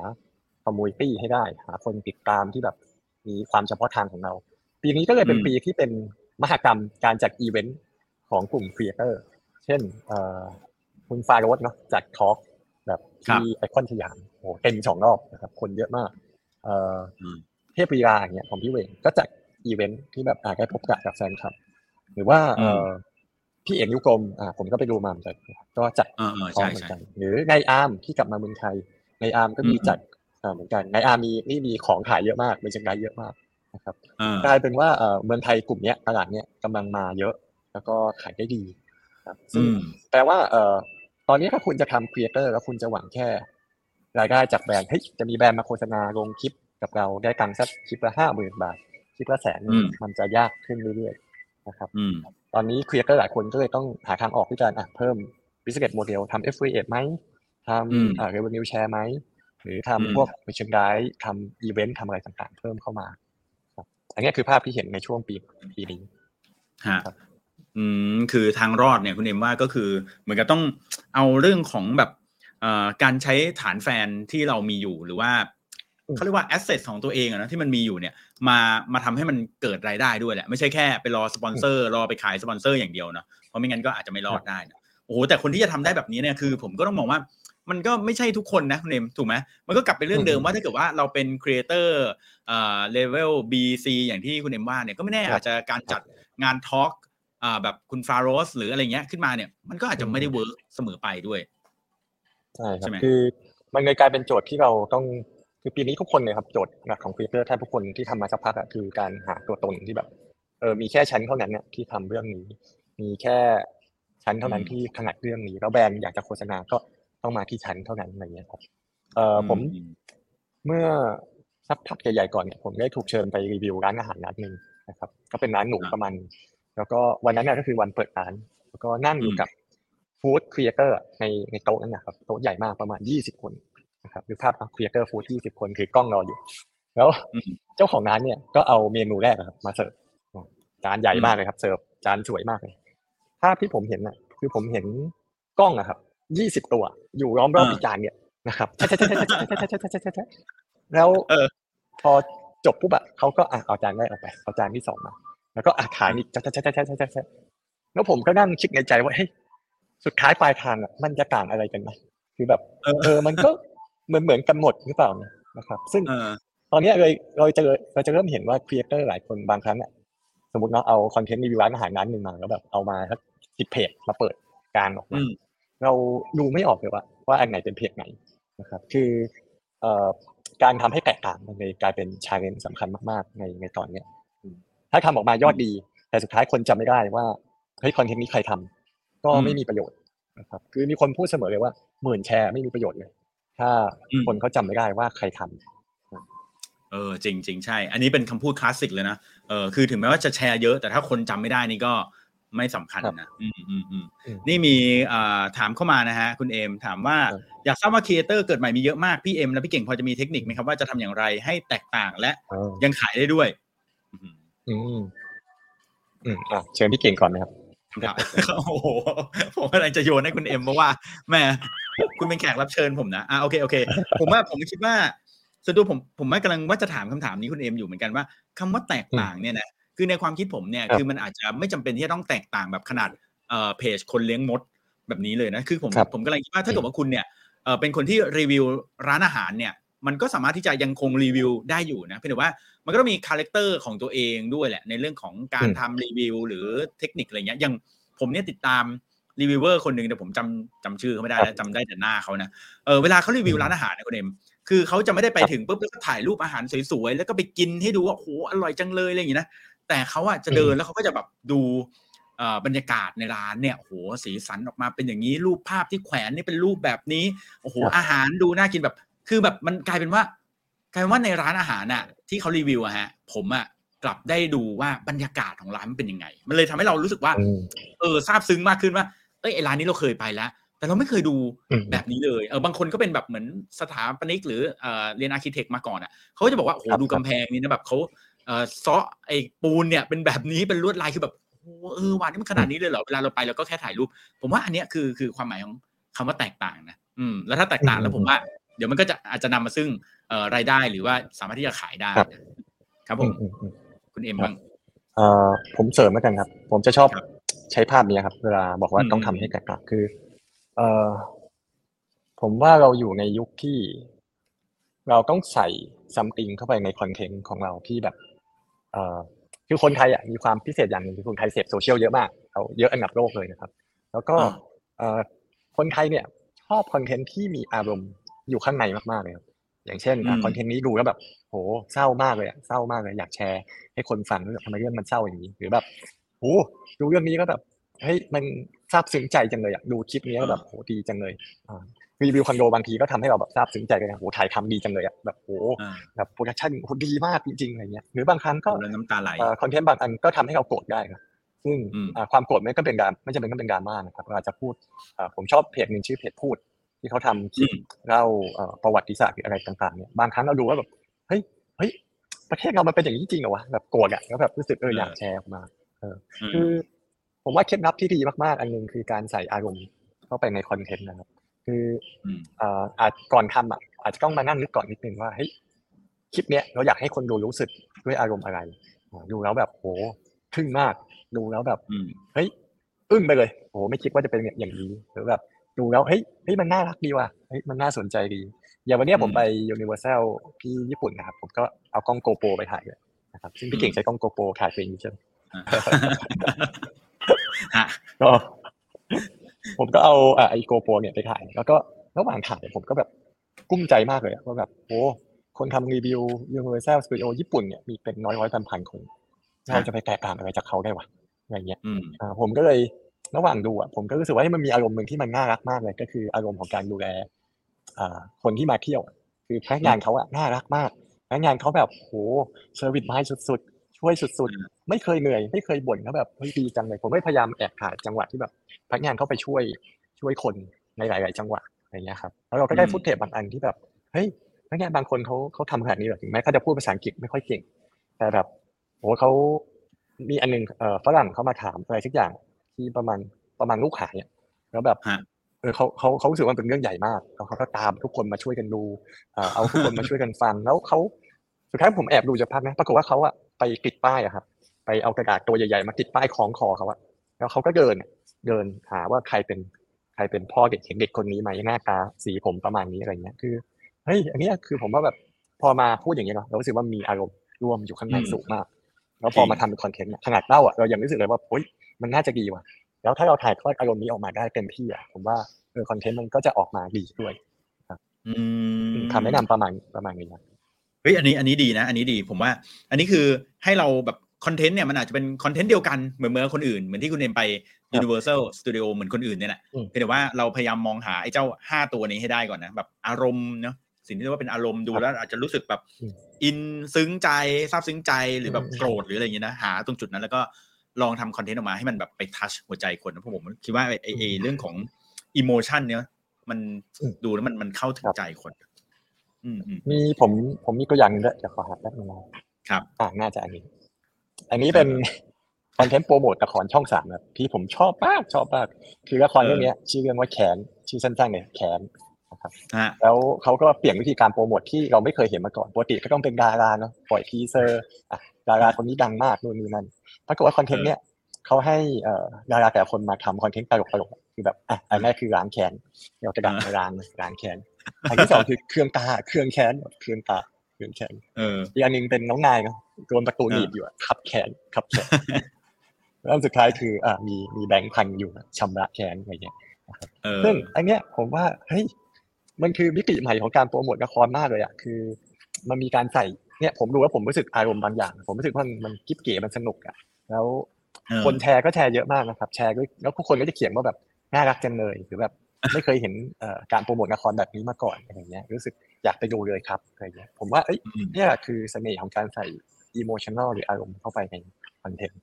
community ให้ได้หาคนติดตามที่แบบมีความเฉพาะทางของเรา ปีนี้ก็เลยเป็นปีที่เป็นมหกรรมการจัดอีเวนต์ของกลุ่มครีเอเตอร์เช่นคุณฟาโรสเนาะจัดทอล์กแบบที่ไอคอนสยามโอ้เต็มสองรอบนะครับ คนเยอะมากเทพวีราอย่างเงี้ยของพี่เวงก็จัดอีเวนต์ที่แบบอาจจะพบกับแฟนคลับ หรือว่าพี่เอกยุกรมอ่าผมก็ไปดูมาเหมือนกันก็จัดทองเหมือนกันหรือในอาร์มที่กลับมาเมืองไทยในอาร์มก็มีจัด เหมือนกันในอาร์มีนี่มีของขายเยอะมากมีจังไรเยอะมากนะครับกลายเป็นว่าเมืองไทยกลุ่มนี้ตลาดเนี้ยกำลังมาเยอะ แล้วก็ขายได้ดีครับซึ่งแปลว่าเอ่อตอนนี้ถ้าคุณจะทำครีเอเตอร์แล้วคุณจะหวังแค่ รายได้จากแบรนด์เฮ้ยจะมีแบรนด์มาโฆษณาลงคลิปกับเราได้ตังค์สักคลิปละห้าหมื่นบาทคลิปละแสนมันจะยากขึ้นเรื่อยๆนะครับตอนนี้ครีเอเตอร์หลายคนก็เลยต้องหาทางออกด้วยการเพิ่ม business model ทำ affiliate ไหมทำ revenue share ไหม หรือทำพวก merchandise ทำอีเวนต์ทำอะไรต่างๆ เพิ่มเข้ามาครับอันนี้คือภาพที่เห็นในช่วงปีปีนี้ฮะอืมคือทางรอดเนี่ยคุณเอ็มว่าก็คือ เหมือนกับต้องเอาเรื่องของแบบการใช้ฐานแฟนที่เรามีอยู่หรือว่าเขาเรียกว่า asset ของตัวเองอะนะที่มันมีอยู่เนี่ยมามาทำให้มันเกิดรายได้ด้วยแหละไม่ใช่แค่ไปรอสปอนเซอร์รอไปขายสปอนเซอร์อย่างเดียวนะเพราะไม่งั้นก็อาจจะไม่รอดได้นะโอ้โหแต่คนที่จะทำได้แบบนี้เนี่ยคือ ผมก็ต้องมองว่า มันก็ไม่ใช่ทุกคนนะคุณเอ็มถูกไหมมันก็กลับไปเรื่องเดิมว่าถ้าเกิดว่าเราเป็นครีเอเตอร์อ่าเลเวล B C อย่างที่คุณเอ็มว่าเนี่ยก็ไม่แน่อาจจะการจัดงาน talk อ่าแบบคุณฟาโรสหรืออะไรเงี้ยขึ้นมาเนี่ยมันก็อาจจะไม่ได้ work เสมอไปด้วยใช่ครับคือมันเลยกลายเป็นโจทย์ที่เราต้องคือปีนี้ทุกคนเลยครับโจทย์หลักของครีเอเตอร์แทบทุกคนที่ทำมาสักพักอะคือการหาตัวตนที่แบบเออมีแค่ชั้นเท่านั้นเนี่ยที่ทำเรื่องนี้ มีแค่ชั้นเท่านั้นที่ถนัดเรื่องนี้แล้วแบรนด์อยากจะโฆษณาก็ ต้องมาที่ชั้นเท่านั้นอะไรเงี้ยครับเออผมเมื่อสักพักใหญ่ๆก่อนเนี่ยผมได้ถูกเชิญไปรีวิวร้านอาหารร้านหนึ่งนะครับ ก็เป็นร้านหรูประมาณแล้วก็วันนั้นเนี่ยก็คือวันเปิดร้าน แล้วก็นั่งอยู่กับ food ครีเอเตอร์ในในโต๊ะนั้นนะครับโต๊ะใหญ่มากประมาณยี่สิบคนนะครับดูภาพครีเอเตอร์ food ยี่สิบคนคือกล้องรออยู่ แล้วเจ้าของร้านเนี่ยก็เอาเมนูแรกครับ มาเสิร์ฟจานใหญ่มากเลยครับ เสิร์ฟจานสวยมากเลยภาพที่ผมเห็นน่ะ คือผมเห็นกล้องอะครับ ยี่สิบตัว อยู่ล้อมรอบจานเนี่ยนะครับแล้วพอจบปุ๊บอะเขาก็อะเอาจานแรกออกไปเอาจานที่สองมาแล้วก็อะขายอีกแช่แช่แช่แช่แช่แล้วผมก็นั่งคิดในใจว่าเฮ้ยสุดท้ายปลายทางอะมันจะต่างอะไรกันไหมคือแบบ เออมันก็เหมือนเหมือนกันหมดหรือเปล่านะครับ ซึ่งตอนนี้เลยเราจะเราจะเริ่มเห็นว่าครีเอเตอร์หลายคนบางครั้งอะสมมติเนาะเอาคอนเทนต์รีวิวร้านอาหารร้านหนึ่งมาแล้วแบบเอามาสักสิบเพจมาเปิดกางออกมา เราดูไม่ออกเลยว่าว่าอันไหนเป็นเพจไหนนะครับ คือเอ่อการทำให้แตกต่างมันเลยกลายเป็น challenge สำคัญมากๆ ในในตอนเนี้ยถ้าทำออกมายอดดี แต่สุดท้ายคนจำไม่ได้ว่าเฮ้ยคอนเทนต์นี้ใครทำก็ไม่มีประโยชน์นะครับ คือมีคนพูดเสมอเลยว่าหมื่นแชร์ไม่มีประโยชน์เลย ถ้าคนเขาจำไม่ได้ว่าใครทำเออจริงจริงใช่ อันนี้เป็นคำพูดคลาสสิกเลยนะเออคือถึงแม้ว่าจะแชร์เยอะแต่ถ้าคนจำไม่ได้นี่ก็ ไม่สำคัญนะอืมอืมอืมนี่มีอ่าถามเข้ามานะฮะ คุณเอมถามว่าอยากทราบว่าครีเอเตอร์เกิดใหม่มีเยอะมากพี่เอ็มและพี่เก่งพอจะมีเทคนิคไหมครับว่าจะทำอย่างไรให้แตกต่างและยังขายได้ด้วย อืมอืมอะเชิญพี่เก่งก่อนนะครับครับโอ้โหผมกำลังจะโยนให้คุณเอ็มเพราะว่าแม่คุณเป็นแขกรับเชิญผมนะอ่าโอเคโอเค ผมว่าผมคิดว่าส่วนตัวผมผมไม่กำลังว่าจะถามคำถามนี้คุณเอ็มอยู่เหมือนกันว่าคำว่าแตกต่างเนี่ยนะ คือในความคิดผมเนี่ยคือมันอาจจะไม่จำเป็นที่จะต้องแตกต่างแบบขนาดเอ่อเพจคนเลี้ยงมดแบบนี้เลยนะคือผมผมกำลังคิดว่าถ้าเกิดว่าคุณเนี่ยเออเป็นคนที่รีวิวร้านอาหารเนี่ยมันก็สามารถที่จะยังคงรีวิวได้อยู่นะเพียงแต่ว่ามันก็ต้องมีคาแรคเตอร์ของตัวเองด้วยแหละในเรื่องของการทำรีวิวหรือเทคนิคอะไรเงี้ยอย่างผมเนี่ยติดตามรีวิวเวอร์คนหนึ่งแต่ผมจำจำชื่อเขาไม่ได้แล้วจำได้แต่หน้าเขานะเออเวลาเขารีวิวร้านอาหารนะคุณเอ็มคือเขาจะไม่ได้ไปถึงปุ๊บแล้วก็ถ่ายรูปอาหารสวยๆแล้วก็ไปกินให้ดูว่าโอ้โหอร่อยจังเลยอะไรอย่างนี้นะ แต่เขาอะจะเดินแล้วเขาก็จะแบบดูบรรยากาศในร้านเนี่ยโอ้โหสีสันออกมาเป็นอย่างนี้รูปภาพที่แขวนนี่เป็นรูปแบบนี้โอ้โหอาหารดูน่ากินแบบ คือแบบมันกลายเป็นว่ากลายเป็นว่าในร้านอาหารน่ะที่เขารีวิวอะฮะ ผมอะกลับได้ดูว่าบรรยากาศของร้านมันเป็นยังไง มันเลยทำให้เรารู้สึกว่า เออซาบซึ้งมากขึ้นว่าเอ้ยไอร้านนี้เราเคยไปแล้ว แต่เราไม่เคยดูแบบนี้เลยเออบางคนก็เป็นแบบเหมือนสถาปนิกหรือเออเรียนอาร์เคเต็กมาก่อนอะเขาจะบอกว่าโอ้โหดูกำแพงนี่นะแบบเขาเออ ซอไอปูนเนี่ยเป็นแบบนี้เป็นลวดลายคือแบบโอ้เออวานนี่มันขนาดนี้เลยเหรอเวลาเราไปเราก็แค่ถ่ายรูป ผมว่าอันเนี้ยคือคือความหมายของคำว่าแตกต่างนะอืมแล้วถ้าแตกต่างแล้วผมว่า เดี๋ยวมันก็จะอาจจะนำมาซึ่งเอ่อรายได้หรือว่าสามารถที่จะขายได้ ครับผมคุณเอ็มบ้างเอ่อผมเสริมแล้วกันครับ ผมจะชอบใช้ภาพนี้ครับ เวลาบอกว่าต้องทำให้แตกต่างคือ เอ่อผมว่าเราอยู่ในยุคที่ เราต้องใส่ something เข้าไปในคอนเทนต์ของเราที่แบบเอ่อ คือคนไทยอะมีความพิเศษอย่างหนึ่งคือคนไทยเสพโซเชียลเยอะมากเขาเยอะอันดับโลกเลยนะครับ แล้วก็เอ่อคนไทยเนี่ยชอบคอนเทนต์ที่มีอารมณ์อยู่ข้างในมากๆเลยครับอย่างเช่นคอนเทนต์นี้ดูแล้วแบบโหเศร้ามากเลยอะเศร้ามากเลย อยากแชร์ ให้คนฟังว่าทำไมเรื่องมันเศร้าอย่างนี้ หรือแบบโหดูเรื่องนี้ก็แบบเฮ้ยมันซาบซึ้งใจจังเลยอะดูคลิปนี้ก็แบบโหดีจังเลยอ่า รีวิวคอนโดบางทีก็ทำให้เราแบบซาบซึ้งใจกันโหถ่ายทำดีจังเลยอะแบบโหแบบ production โหดีมากจริงๆอะไรเงี้ยหรือบางครั้งก็น้ำตาไหลคอนเทนต์บางอันก็ทำให้เราโกรธได้ครับซึ่งความโกรธไม่ก็เป็นดราไม่จำเป็นก็เป็นดราม่านะครับเราจะพูดผมชอบเพจหนึ่งชื่อเพจพูด ที่เขาทำคลิปเล่าประวัติศาสตร์หรืออะไรต่างๆเนี่ยบางครั้งเราดูว่าแบบเฮ้ยเฮ้ยประเทศเรามันเป็นอย่างนี้จริงเหรอวะแบบโกรธอะแล้วแบบรู้สึกเอออยากแชร์ออกมาเออคือผมว่าเคล็ดลับที่ดีมากๆ อันนึงคือการใส่อารมณ์เข้าไปในคอนเทนต์นะครับ คืออ่าอาจก่อนทำอะอาจจะต้องมานั่งนึกก่อนนิดนึงว่าเฮ้ยคลิปเนี้ยเราอยากให้คนดูรู้สึกด้วยอารมณ์อะไรดูแล้วแบบโหทึ่งมาก ดูแล้วแบบเฮ้ยอึ้งไปเลยโหไม่คิดว่าจะเป็นอย่างนี้หรือแบบดูแล้วเฮ้ยเฮ้ยมันน่ารักดีว่ะเฮ้ยมันน่าสนใจดี อย่างวันนี้ผมไป Universal ที่ญี่ปุ่นนะครับ ผมก็เอากล้อง GoPro ไปถ่ายเลยนะครับซึ่งพี่เก่งใช้กล้องโกโปรถ่ายเองใช่ไหมก็ ผมก็เอาไอโกโปรเนี่ยไปถ่าย แล้วก็ระหว่างถ่ายผมก็แบบกุ้มใจมากเลยว่าแบบโอ้คนทำรีวิว Universal Studio ญี่ปุ่นเนี่ยมีเป็นร้อยร้อยพันพันคนเราจะไปแตกต่างอะไรจากเขาได้วะอะไรเงี้ยอ่าผมก็เลยระหว่างดูอะผมก็รู้สึกว่ามันมีอารมณ์หนึ่งที่มันน่ารักมากเลย ก็คืออารมณ์ของการดูแลอ่าคนที่มาเที่ยว คือพนักงานเขาอะน่ารักมากพนักงานเขาแบบโหเซอร์วิสมาสุดๆ ช่วยสุดๆ ไม่เคยเหนื่อย ไม่เคยบ่นเขาแบบเฮ้ยดีจังเลยผมก็พยายามแอบถ่ายจังหวะที่แบบพนักงานเขาไปช่วยช่วยคนในหลาย ๆ จังหวะอะไรเงี้ยครับแล้วเราก็ได้ฟุตเทปบางอันที่แบบเฮ้ยพนักงานบางคนเขาเขาทำขนาดนี้เหรอถึงแม้เขาจะพูดภาษาอังกฤษไม่ค่อยเก่ง แต่แบบโหเขามีอันนึงเอ่อฝรั่งเขามาถามอะไรสักอย่างที่ประมาณประมาณลูกหายแล้วแบบเออเขาเขาเขารู้สึกว่าเป็นเรื่องใหญ่มากแล้วเขาก็ตามทุกคนมาช่วยกันดู เอาทุกคนมาช่วยกันฟัง แล้วเขา สุดท้ายผมแอบดูจะพักนะปรากฏว่าเขาอะไปติดป้ายอะครับ ไปเอากระดาษตัวใหญ่ๆ มาติดป้ายคล้องคอเขาอะแล้วเขาก็เดินเดินหาว่าใครเป็นใครเป็นพ่อเด็กเห็นเด็กคนนี้ไหมหน้าตาสีผมประมาณนี้อะไรเงี้ยคือเฮ้ยอันนี้คือผมว่าแบบพอมาพูดอย่างนี้เนาะเรารู้สึกว่ามีอารมณ์ร่วมอยู่ข้างในสูงมาก แล้วพอมาทำเป็นคอนเทนต์ขนาดเล่าอะเรายังรู้สึกเลยว่าเฮ้ยมันน่าจะดีว่ะ แล้วถ้าเราถ่ายทอดอารมณ์นี้ออกมาได้เต็มที่อะผมว่าเออคอนเทนต์มันก็จะออกมาดีด้วยครับคำแนะนำประมาณประมาณนี้นะ เฮ้ยอันนี้อันนี้ดีนะ อันนี้ดีผมว่า อันนี้คือให้เราแบบคอนเทนต์เนี่ยมันอาจจะเป็นคอนเทนต์เดียวกันเหมือนเมื่อคนอื่น เหมือนที่คุณเอ็มไป Universal Studio เหมือนคนอื่นเนี่ยแหละเพียงแต่ว่าเราพยายามมองหาไอ้เจ้าห้าตัวนี้ให้ได้ก่อนนะแบบอารมณ์เนาะสิ่งที่เรียกว่าเป็นอารมณ์ดูแล้วอาจจะรู้สึกแบบอินซึ้งใจซาบซึ้งใจหรือแบบโกรธหรืออะไรอย่างเงี้ยนะหาตรงจุดนั้นแล้วก็ลองทำคอนเทนต์ออกมาให้มันแบบไปทัชหัวใจคนนะเพราะผมคิดว่าไอ้เรื่องของอิโมชันเนี้ยมันดูแล้วมันมันเข้าถึงใจคน มีผมผมมีตัวอย่างด้วยจะขอหาแป๊บนึงครับ อ่าน่าจะอันนี้ อันนี้เป็นคอนเทนต์โปรโมทละครช่องสามแบบที่ผมชอบมากชอบมากคือละครเรื่องนี้ชื่อเรื่องว่าแขนชื่อสั้นๆเนี่ยแขนนะครับแล้วเขาก็เปลี่ยนวิธีการโปรโมทที่เราไม่เคยเห็นมาก่อนปกติก็ต้องเป็นดาราเนาะปล่อย teaser อะดาราคนนี้ดังมากนู่นนี่นั่นปรากฏว่าคอนเทนต์เนี้ยเขาให้เอ่อดาราแต่ละคนมาทำคอนเทนต์ตลกๆคือแบบอะอันแรกคือล้างแขนเราจะดังล้างล้างแขน อันที่สองคือเครื่องตาเครื่องแขนเครื่องตาเครื่องแขนอีกอันนึงเป็นน้องนายเนาะโดนประตูหนีบอยู่คับแขนคับแขนแล้วสุดท้ายคืออ่ามีมีแบงค์พันอยู่ชำระแขนอะไรเงี้ยซึ่งอันเนี้ยผมว่าเฮ้ยมันคือมิติใหม่ของการโปรโมทละครมากเลยอะคือ มันมีการใส่เนี่ยผมดูว่าผมรู้สึกอารมณ์บางอย่าง ผมรู้สึกว่ามันกิ๊บเก๋มันสนุกอะแล้วคนแชร์ก็แชร์เยอะมากนะครับ แชร์แล้วทุกคนก็จะเขียนว่าแบบน่ารักจังเลยหรือแบบ ไม่เคยเห็นการโปรโมทละครแบบนี้มาก่อนอะไรเงี้ยรู้สึกอยากไปดูเลยครับอะไรเงี้ยผมว่าเอ้ยนี่คือเสน่ห์ของการใส่ emotional หรืออารมณ์เข้าไปในคอนเทนต์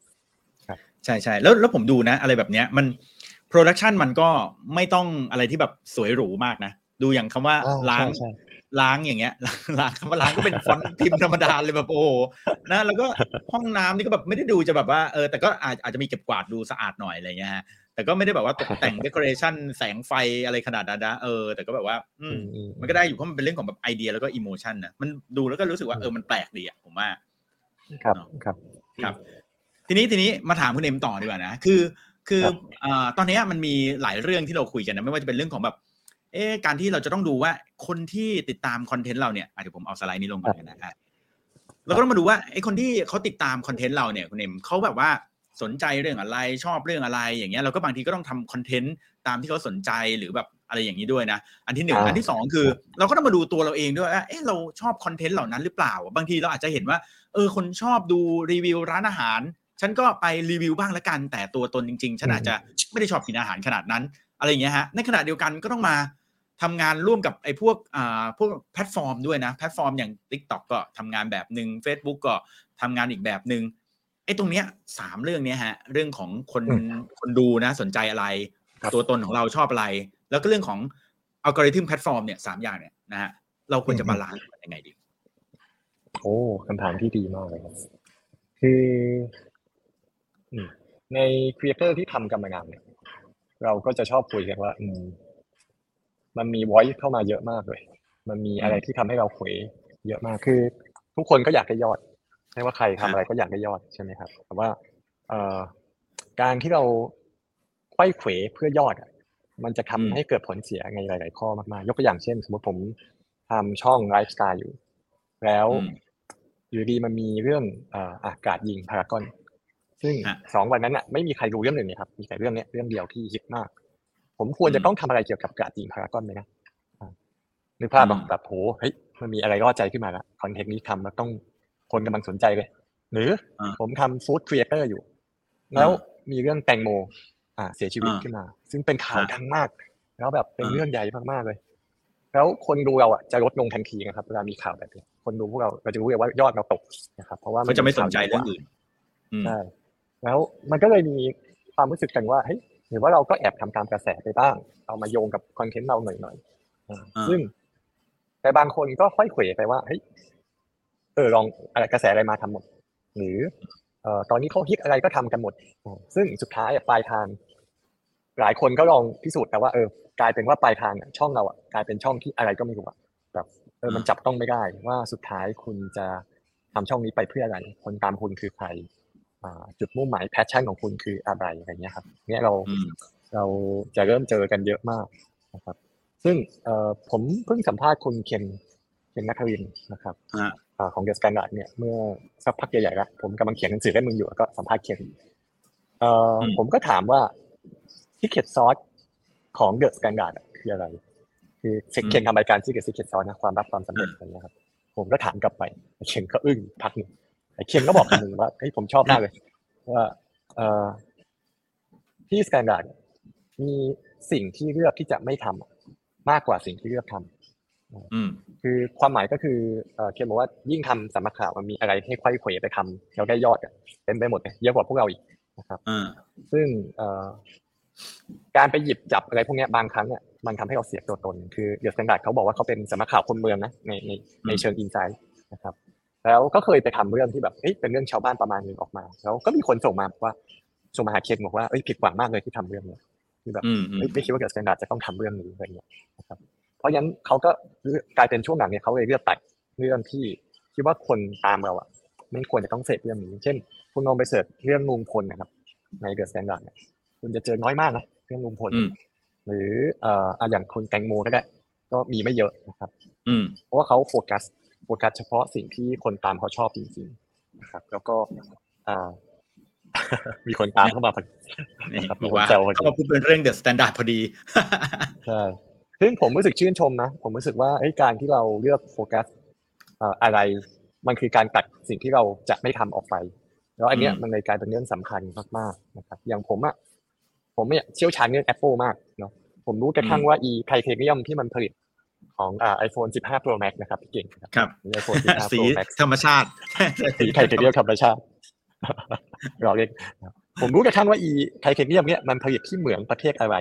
ใช่ใช่แล้วแล้วผมดูนะ อะไรแบบเนี้ยมัน production มันก็ไม่ต้องอะไรที่แบบสวยหรูมากนะ ดูอย่างคำว่าล้างล้างอย่างเงี้ยล้างคำว่าล้างก็เป็นฟอนต์พิมพ์ธรรมดาเลยแบบโอ้นะแล้วก็ห้องน้ำนี่ก็แบบไม่ได้ดูจะแบบว่าเออแต่ก็อาจอาจจะมีเก็บกวาดดูสะอาดหน่อยอะไรเงี้ยฮะ แต่ก็ไม่ได้แบบว่าตกแต่ง decoration แสงไฟอะไรขนาดนั้นนะเออ แต่ก็แบบว่า อืมมันก็ได้อยู่เพราะมันเป็นเรื่องของแบบไอเดียแล้วก็ emotion นะมันดูแล้วก็รู้สึกว่าเออมันแปลกดีอะผมว่า ครับครับครับ ทีนี้ทีนี้มาถามคุณเอ็มต่อดีกว่านะคือ คืออ่าตอนนี้มันมีหลายเรื่องที่เราคุยกันนะไม่ว่าจะเป็นเรื่องของแบบเอ๊การที่เราจะต้องดูว่าคนที่ติดตามคอนเทนต์เราเนี่ยเดี๋ยวผมเอาสไลด์นี้ลงก่อนนะฮะเราก็ต้องมาดูว่าไอ้คนที่เขาติดตามคอนเทนต์เราเนี่ยคุณเอ็มเขาแบบว่า สนใจเรื่องอะไรชอบเรื่องอะไร อย่างเงี้ยเราก็บางทีก็ต้องทำคอนเทนต์ตามที่เขาสนใจหรือแบบอะไรอย่างนี้ด้วยนะ อันที่หนึ่งอันที่สองคือ เราก็ต้องมาดูตัวเราเองด้วยว่าเออเราชอบคอนเทนต์เหล่านั้นหรือเปล่า บางทีเราอาจจะเห็นว่า เออ คนชอบดูรีวิวร้านอาหาร ฉันก็ไปรีวิวบ้างละกัน แต่ตัวตนจริง ๆ ฉันอาจจะไม่ได้ชอบกินอาหารขนาดนั้น อะไรอย่างเงี้ยฮะ ในขณะเดียวกันก็ต้องมาทำงานร่วมกับไอ้พวกอ่าพวกแพลตฟอร์มด้วยนะ แพลตฟอร์มอย่าง TikTok ก็ทำงานแบบหนึ่ง Facebook ก็ทำงานอีกแบบหนึ่งไอ้ตรงเนี้ยสามเรื่องเนี้ยฮะ เรื่องของคนคนดูนะสนใจอะไร ตัวตนของเราชอบอะไร แล้วก็เรื่องของอัลกอริทึมแพลตฟอร์มเนี่ยสามอย่างเนี่ยนะฮะเราควรจะ balance ยังไงดี โอ้คำถามที่ดีมากเลยครับคือในครีเอเตอร์ที่ทำกรรมงานเนี่ยเราก็จะชอบคุยกันว่า อืม มันมี noise เข้ามาเยอะมากเลย มันมีอะไรที่ทำให้เราคุยเยอะมากคือ ทุกคนก็อยากได้ยอด ไม่ว่าใครทำอะไรก็อยากได้ยอดใช่ไหมครับแต่ว่าเอ่อการที่เราไขว้เขวเพื่อยอดอะมันจะทำให้เกิดผลเสียในหลาย ๆ ข้อมากๆ ยกตัวอย่างเช่น สมมติผมทำช่องไลฟ์สไตล์อยู่ แล้วอยู่ดีมันมีเรื่องอากาศยิงพารากอน ซึ่งสองวันนั้นอะไม่มีใครรู้เรื่องหนึ่งนะครับ มีแต่เรื่องนี้เรื่องเดียวที่ฮิตมาก ผมควรจะต้องทำอะไรเกี่ยวกับกาดยิงพารากอนไหมนะนึกภาพแบบโหเฮ้ยมันมีอะไรล่อใจขึ้นมาละคอนเทนต์นี้ทำแล้วต้อง คนกำลังสนใจเลย หรือผมทำ food creator อยู่ แล้วมีเรื่องแตงโม อ่า เสียชีวิตขึ้นมา ซึ่งเป็นข่าวดังมาก แล้วแบบเป็นเรื่องใหญ่มากๆเลย แล้วคนดูเราอะจะลดลงทันทีนะครับเวลามีข่าวแบบนี้คนดูพวกเราเราจะรู้เลยว่ายอดเราตกนะครับ เพราะว่ามันจะไม่สนใจเรื่องอื่นใช่แล้วมันก็เลยมีความรู้สึกกันว่าเฮ้ยหรือว่าเราก็แอบทำตามกระแสไปบ้าง เอามาโยงกับคอนเทนต์เราหน่อยๆซึ่งแต่บางคนก็ค่อยเขวไปว่าเฮ้ย เออลองอะไรกระแสอะไรมาทำหมด หรือเอ่อตอนนี้เขาฮิตอะไรก็ทำกันหมด ซึ่งสุดท้ายปลายทาง หลายคนก็ลองพิสูจน์แต่ว่าเออกลายเป็นว่าปลายทางช่องเราอะกลายเป็นช่องที่อะไรก็ไม่รู้อะแบบเออมันจับต้องไม่ได้ ว่าสุดท้ายคุณจะทำช่องนี้ไปเพื่ออะไร คนตามคุณคือใครจุดมุ่งหมาย passion ของคุณคืออะไรอะไรเงี้ยครับเนี่ยเราเราจะเริ่มเจอกันเยอะมากนะครับ ซึ่งผมเพิ่งสัมภาษณ์คุณเคนเคนนครินทร์นะครับ ของ The Standard เนี่ยเมื่อสักพักใหญ่ๆแล้วผมกำลังเขียนหนังสือให้มึงอยู่ก็สัมภาษณ์เคนผมก็ถามว่า Secret Sauce ของ The Standard คืออะไร คือเคนทำรายการ The Secret Sauce นะความลับความสำเร็จอะไรเงี้ยครับ ผมก็ถามกลับไปเคนก็อึ้งพักหนึ่งไอ้เคนก็บอกคำหนึ่งว่าเฮ้ยผมชอบมากเลยว่าเอ่อ The Standard มีสิ่งที่เลือกที่จะไม่ทำมากกว่าสิ่งที่เลือกทำ คือความหมายก็คือเคนบอกว่ายิ่งทำสำนักข่าวมันมีอะไรให้ไขว้เขวไปทำแล้วได้ยอดเต็มไปหมดเยอะกว่าพวกเราอีกนะครับซึ่งการไปหยิบจับอะไรพวกนี้บางครั้งเนี่ยมันทำให้เราเสียตัวตน คือ The Standard เขาบอกว่าเขาเป็นสำนักข่าวคนเมืองนะในในในเชิง inside นะครับ แล้วก็เคยไปทำเรื่องที่แบบเอ้ยเป็นเรื่องชาวบ้านประมาณนึงออกมาแล้วก็มีคนส่งมาว่าส่งมาหาเคนบอกว่าเอ้ยผิดหวังมากเลยที่ทำเรื่องนี้ที่แบบไม่คิดว่า The Standard จะต้องทำเรื่องนี้อะไรเงี้ยนะครับ เพราะฉะนั้นเขาก็กลายเป็นช่วงหลังเนี่ยเขาเลยเลือกตัดเรื่องที่คิดว่าคนตามเราอะไม่ควรจะต้องเสพเรื่องนี้เช่น คุณลองไป search เรื่องลุงพลนะครับ ใน The Standard เนี่ยคุณจะเจอน้อยมากนะเรื่องลุงพลหรือเอ่ออย่างคุณแตงโมก็ได้ ก็มีไม่เยอะนะครับเพราะว่าเขาโฟกัสโฟกัสเฉพาะสิ่งที่คนตามเขาชอบจริงๆนะครับ แล้วก็อ่ามีคนตามเข้ามาพอดีบอกว่าเขามาพูดเป็นเรื่อง The Standard พอดีใช่ ซึ่งผมรู้สึกชื่นชมนะ ผมรู้สึกว่าไอ้การที่เราเลือกโฟกัสอะไร มันคือการตัดสิ่งที่เราจะไม่ทำออกไป แล้วอันเนี้ยมันเลยกลายเป็นเรื่องสำคัญมากๆนะครับ อย่างผมอะ ผมเนี่ยเชี่ยวชาญเรื่อง Apple มากเนาะ ผมรู้กระทั่งว่าอีไทเทเนียมที่มันผลิตของอ่าไอโฟน15 Pro Max นะครับพี่เก่งครับไอโฟน15 Pro Max ธรรมชาติสีไทเทเนียมธรรมชาติเราเรียกผมรู้กระทั่งว่าอีไทเทเนียมเนี่ยมันผลิตที่เหมืองประเทศอะไร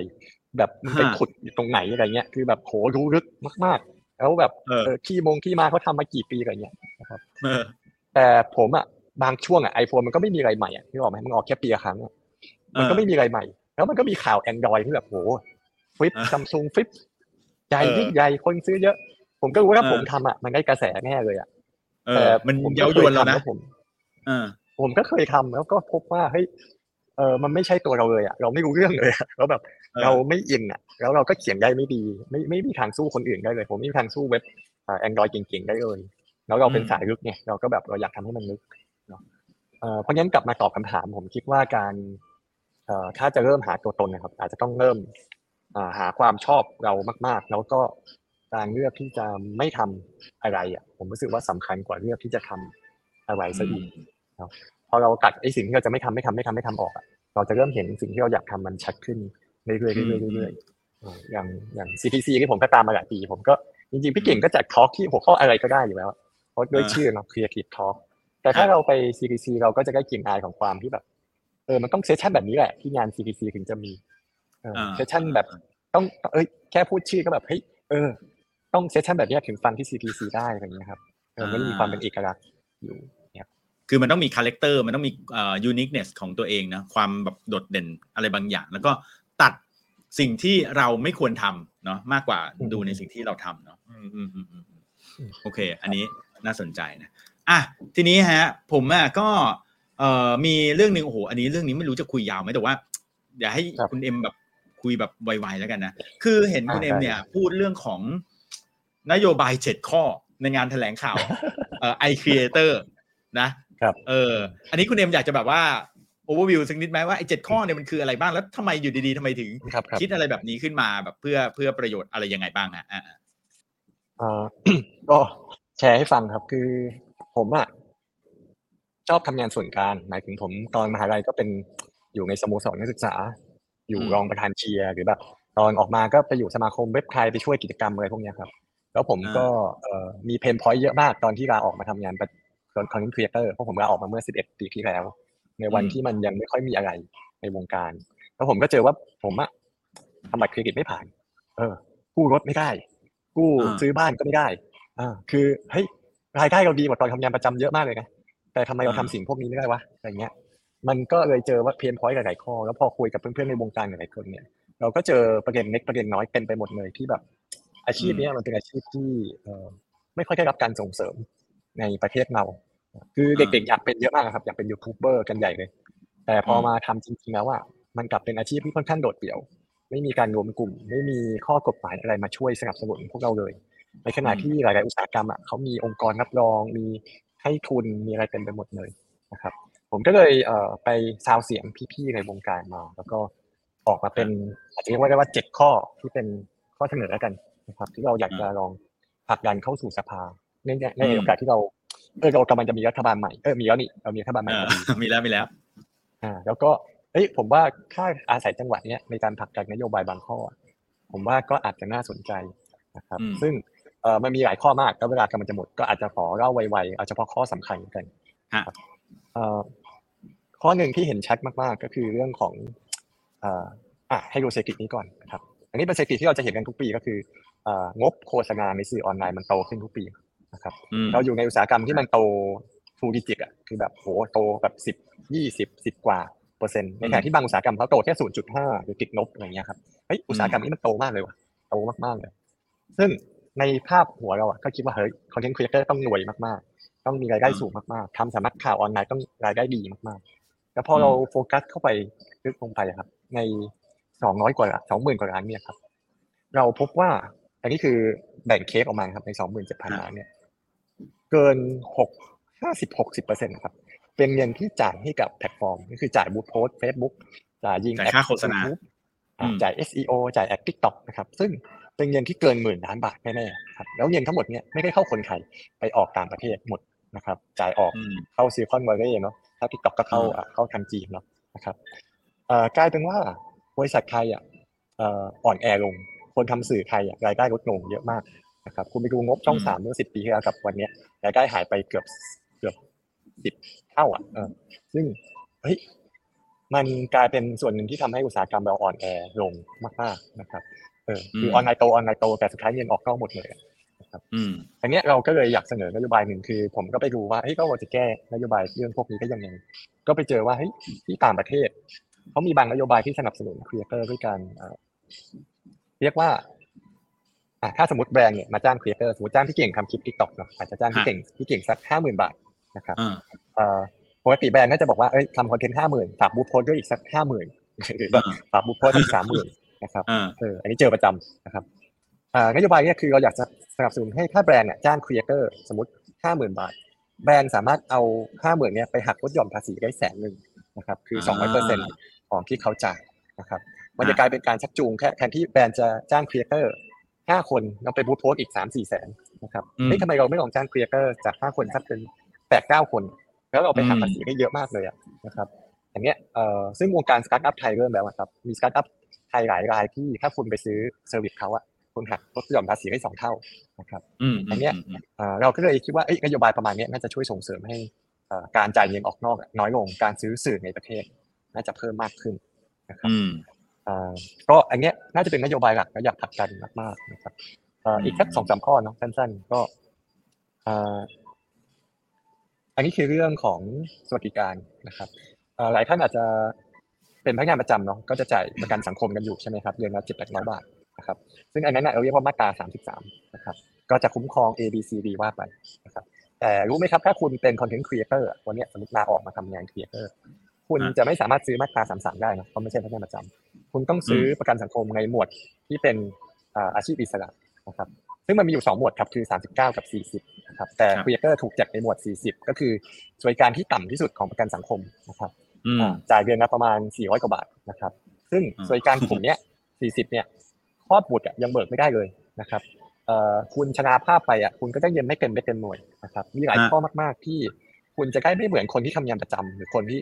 แบบไปขุดอยู่ตรงไหนอะไรเงี้ยคือแบบโหรู้ลึกมาก ๆ แล้วแบบที่มงที่มาเขาทำมากี่ปีอะไรเงี้ยนะครับแต่ผมอะบางช่วงอะไอโฟนมันก็ไม่มีอะไรใหม่อะที่บอกไหมมันออกแค่ปีละครั้งมันก็ไม่มีอะไรใหม่ แล้วมันก็มีข่าวแอนดรอยที่แบบโหฟลิปซัมซุงฟลิปใหญ่ยิ่งใหญ่คนซื้อเยอะ ผมก็รู้ว่าผมทำอะมันได้กระแสแน่เลยอะแต่มันเย้ายวนแล้วนะผมผมก็เคยทำแล้วก็พบว่าเฮ้ย เออมันไม่ใช่ตัวเราเลยอะเราไม่รู้เรื่องเลยแล้วแบบเราไม่อินอะ แล้วเราก็เขียนได้ไม่ดี ไม่ไม่มีทางสู้คนอื่นได้เลย ผมไม่มีทางสู้เว็บแอนดรอยเก่งๆได้เลยแล้วเราเป็นสายลึกเนี่ยเราก็แบบเราอยากทำให้มันลึกเนาะเพราะงั้นกลับมาตอบคำถาม ผมคิดว่าการถ้าจะเริ่มหาตัวตนนะครับ อาจจะต้องเริ่มหาความชอบเรามาก ๆ แล้วก็การเลือกที่จะไม่ทำอะไรอะ ผมรู้สึกว่าสำคัญกว่าเลือกที่จะทำอะไรซะอีกพอเราตัดไอ้สิ่งที่เราจะไม่ทำไม่ทำไม่ทำไม่ทำออกอะ เราจะเริ่มเห็นสิ่งที่เราอยากทำมันชัดขึ้นเรื่อยๆเรื่อยๆเรื่อยๆอย่างอย่าง CTC ที่ผมก็ตามมาหลายปี ผมก็จริงๆพี่เก่งก็จัด talk ที่หัวข้ออะไรก็ได้อยู่แล้วเพราะด้วยชื่อเนาะ Creative Talk แต่ถ้าเราไป CTC เราก็จะได้กลิ่นอายของความที่แบบเออมันต้อง session แบบนี้แหละที่งาน CTC ถึงจะมี session แบบต้องเอ้ยแค่พูดชื่อก็แบบเฮ้ยเออ ต้อง session แบบนี้ถึงฟังที่ CTC ได้อะไรอย่างเงี้ยครับเออมันมีความเป็นเอกลักษณ์อยู่เนี่ย คือมันต้องมี character มันต้องมีอ่า uniqueness ของตัวเองนะความแบบโดดเด่นอะไรบางอย่าง แล้วก็ตัดสิ่งที่เราไม่ควรทำเนาะมากกว่าดูในสิ่งที่เราทำเนาะโอเค อันนี้น่าสนใจนะอะทีนี้ฮะ ผมอะก็เอ่อมีเรื่องหนึ่งโอ้โหอันนี้เรื่องนี้ไม่รู้จะคุยยาวไหมแต่ว่าอย่าให้คุณเอ็มแบบคุยแบบไวๆแล้วกันนะคือเห็นคุณเอ็มเนี่ย พูดเรื่องของนโยบายเจ็ดข้อในงานแถลงข่าวเอ่อ iCreator นะ ครับเอออันนี้คุณเอ็มอยากจะแบบว่าโอเวอร์วิวสักนิดไหมว่าไอ้เจ็ดข้อเนี่ยมันคืออะไรบ้างแล้วทำไมอยู่ดีๆทำไมถึงคิดอะไรแบบนี้ขึ้นมาแบบเพื่อเพื่อประโยชน์อะไรยังไงบ้างอะอ่าก็แชร์ให้ฟังครับคือผมอะชอบทำงานส่วนกลางหมายถึงผมตอนมหาลัยก็เป็นอยู่ในสโมสรนักศึกษา อยู่รองประธานเชียร์หรือแบบตอนออกมาก็ไปอยู่สมาคมเว็บไทยไปช่วยกิจกรรมอะไรพวกเนี้ยครับ แล้วผมก็เอ่อมี pain point เยอะมากตอนที่ลาออกมาทำงานเป็ น content creator เพราะผมลาออกมาเมื่อ 11 ปีที่แล้ว ในวันที่มันยังไม่ค่อยมีอะไรในวงการ แล้วผมก็เจอว่าผมอะทำบัตรเครดิตไม่ผ่าน เออ กู้รถไม่ได้ กู้อ่าซื้อบ้านก็ไม่ได้อ่าคือเฮ้ยรายได้เราดีกว่าตอนทำงานประจำเยอะมากเลยนะแต่ทำไมเราทำสิ่งพวกนี้ไม่ได้วะอะไรเงี้ย มันก็เลยเจอว่าเพนพอยต์หลายๆข้อ แล้วพอคุยกับเพื่อนๆในวงการหลายๆคนเนี่ย เราก็เจอประเด็นเล็กประเด็นน้อยเต็มไปหมดเลยที่แบบอาชีพเนี้ยมันเป็นอาชีพที่เอ่อไม่ค่อยได้รับการส่งเสริมในประเทศเรา คือเด็กๆอยากเป็นเยอะมากครับอยากเป็นยูทูบเบอร์กันใหญ่เลย แต่พอมาทำจริงๆแล้วอะมันกลับเป็นอาชีพที่ค่อนข้างโดดเดี่ยว ไม่มีการรวมกลุ่ม ไม่มีข้อกฎหมายอะไรมาช่วยสนับสนุนพวกเราเลย ในขณะที่หลายๆอุตสาหกรรมอะเขามีองค์กรรับรอง มีให้ทุนมีอะไรเต็มไปหมดเลยนะครับ ผมก็เลยเอ่อไปซาวเสียงพี่ๆในวงการมา แล้วก็ออกมาเป็นอาจจะเรียกว่าได้ว่าเจ็ดข้อที่เป็นข้อเสนอแล้วกันนะครับ ที่เราอยากจะลองผลักดันเข้าสู่สภาในในโอกาสที่เรา เออเรากำลังจะมีรัฐบาลใหม่เออมีแล้วนี่เรามีรัฐบาลใหม่อ่าพอดีมีแล้วมีแล้ว อ่า แล้วก็เอ้ยผมว่าถ้าอาศัยจังหวะเนี้ยในการผลักดันนโยบายบางข้อ ผมว่าก็อาจจะน่าสนใจนะครับอืมซึ่งเอ่อมันมีหลายข้อมากแล้วเวลากำลังจะหมดก็อาจจะขอเล่าไวๆเอาเฉพาะข้อสำคัญกันฮะเอ่อข้อหนึ่งที่เห็นชัดมากๆก็คือเรื่องของเอ่ออะให้ดูเศรษฐกิจนี้ก่อนนะครับ อันนี้เป็นเศรษฐกิจที่เราจะเห็นกันทุกปีก็คือเอ่องบโฆษณาในสื่อออนไลน์มันโตขึ้นทุกปี นะครับอืมเราอยู่ในอุตสาหกรรมที่มันโตฟูดิจิตอะคือแบบโหโตแบบสิบยี่สิบสิบกว่าเปอร์เซ็นต์ในขณะที่บางอุตสาหกรรมเขาโตแค่ศูนย์จุดห้าหรือติดลบอะไรเงี้ยครับเฮ้ยอุตสาหกรรมนี้มันโตมากเลยว่ะโตมากๆเลยซึ่งในภาพหัวเราอะก็คิดว่าเฮ้ย content creator ต้องรวยมากๆ ต้องมีรายได้สูงมากๆทำสำนักข่าวออนไลน์ต้องรายได้ดีมากๆแล้วพอเราโฟกัสเข้าไปลึกลงไปอะครับ ในสองร้อยกว่าสองหมื่นกว่าล้านเนี่ยครับ เราพบว่าอันนี้คือแบ่งเค้กออกมาครับในสองหมื่นเจ็ดพันล้านเนี่ย เกินหกห้าสิบหกสิบเปอร์เซ็นต์ครับ เป็นเงินที่จ่ายให้กับแพลตฟอร์มก็คือจ่าย boost post Facebookจ่ายยิงจ่ายค่าโฆษณาแอด YouTube อืมจ่าย SEO จ่ายแอด TikTok นะครับ ซึ่งเป็นเงินที่เกินหมื่นล้านบาทแน่ๆครับแล้วเงินทั้งหมดเนี่ยไม่ได้เข้าคนไทยไปออกต่างประเทศหมดนะครับ จ่ายออกอืมเข้า Silicon Valley เนาะถ้า TikTok ก็เข้าอืมอะเข้าทางจีนเนาะนะครับเอ่อกลายเป็นว่าบริษัทไทยอะเอ่ออ่อนแอลง คนทำสื่อไทยอะรายได้ลดลงเยอะมาก นะครับคุณไปดูงบช่องสามเมื่อสิบปีที่แล้วกับวันเนี้ยรายได้หายไปเกือบเกือบสิบเท่าอะเออซึ่งเฮ้ยมันกลายเป็นส่วนหนึ่งที่ทำให้อุตสาหกรรมเราอ่อนแอลงมากๆนะครับเออคืออมออนไลน์โตออนไลน์โตแต่สุดท้ายเงินออกนอกหมดเลยอะอืมอันเนี้ยเราก็เลยอยากเสนอนโยบายหนึ่งคือ ผมก็ไปดูว่าเฮ้ยก็ว่าจะแก้นโยบายเรื่องพวกนี้ได้ยังไงก็ไปเจอว่าเฮ้ยที่ต่างประเทศเขามีบางนโยบายที่สนับสนุน creator ด้วยการเอ่อเรียกว่า อะถ้าสมมติแบรนด์เนี่ยมาจ้าง creator สมมติจ้างพี่เก่งทำคลิป TikTok เนาะอาจจะจ้างพี่ฮะเก่งพี่เก่งสักห้าหมื่นบาทนะครับอ่าเอ่อปกติแบรนด์น่าจะบอกว่าเอ้ยทำ content ห้าหมื่นฝาก boost post ด้วยอีกสักห้าหมื่นหรือแบบอ่าฝาก boost post อีกสามหมื่นนะครับอ่าเอออันนี้เจอประจำนะครับอ่านโยบายเนี้ยคือเราอยากจะสนับสนุนให้ถ้าแบรนด์เนี่ยจ้าง creator สมมติห้าหมื่นบาท แบรนด์สามารถเอาห้าหมื่นเนี่ยไปหักลดหย่อนภาษีได้แสนหนึ่งนะครับคือสองร้อยเปอร์เซ็นต์ของที่เขาจ่ายนะครับมันจะกลายเป็นการชักจูงแค่แทนที่แบรนด์จะจ้าง creator ห้าคนเราไป boost post อีกสามสี่แสนนะครับอืมเฮ้ยทำไมเราไม่ลองจ้าง creator จากห้าคนสักเป็นแปดเก้าคน แล้วเราไปหักภาษีได้เยอะมากเลยอะนะครับอย่างเงี้ยเอ่อซึ่งวงการสตาร์ทอัพไทยเริ่มแล้วอะครับมีสตาร์ทอัพไทยหลายรายที่ถ้าคุณไปซื้อ service เขาอะคุณหักลดหย่อนภาษีได้สองเท่านะครับอืมอันเนี้ยเอ่อเราก็เลยคิดว่าเอ้ยนโยบายประมาณเนี้ยน่าจะช่วยส่งเสริมให้เอ่อการจ่ายเงินออกนอกอะน้อยลงการซื้อสื่อในประเทศ น่าจะเพิ่มมากขึ้นนะครับอืมอ่า ก็อันเนี้ยน่าจะเป็นนโยบายหลักและอยากผลักดันมากๆนะครับเอ่ออีกสักสองสามข้อเนาะสั้นๆ ก็อ่าอันนี้คือเรื่องของสวัสดิการนะครับเอ่อหลายท่านอาจจะเป็นพนักงานประจำเนาะก็จะจ่ายประกันสังคมกันอยู่ใช่ไหมครับเดือนละเจ็ดแปดร้อยบาทนะครับ ซึ่งอันนั้นน่ะเราเรียกว่ามาตราสามสิบสามนะครับ ก็จะคุ้มครอง A B C D ว่าไปนะครับ แต่รู้ไหมครับถ้าคุณเป็นคอนเทนต์ครีเอเตอร์วันเนี้ยสมมติลาออกมาทำงานครีเอเตอร์คุณอะจะไม่สามารถซื้อมาตราสามสามได้นะเพราะไม่ใช่พนักงานประจำ คุณต้องซื้อประกันสังคมในหมวดที่เป็นอ่าอาชีพอิสระนะครับซึ่งมันมีอยู่สองหมวดครับคือ 39 กับ 40นะครับแต่ครับครีเอเตอร์ถูกจัดในหมวด 40 ก็คือสวัสดิการที่ต่ำที่สุดของประกันสังคมนะครับอืมอ่าจ่ายเดือนละประมาณ 400 กว่าบาทนะครับ ซึ่งอ่าสวัสดิการกลุ่มเนี้ย 40 เนี่ยครอบบุตรอะยังเบิกไม่ได้เลยนะครับเเอ่อคุณชนะภาพไปอะคุณก็จะเรียนไม่เต็มไม่เต็มหน่วยนะครับมีหลายข้อมาก ๆ ที่คุณจะได้ไม่เหมือนคนที่ทำงานประจำหรือคนที่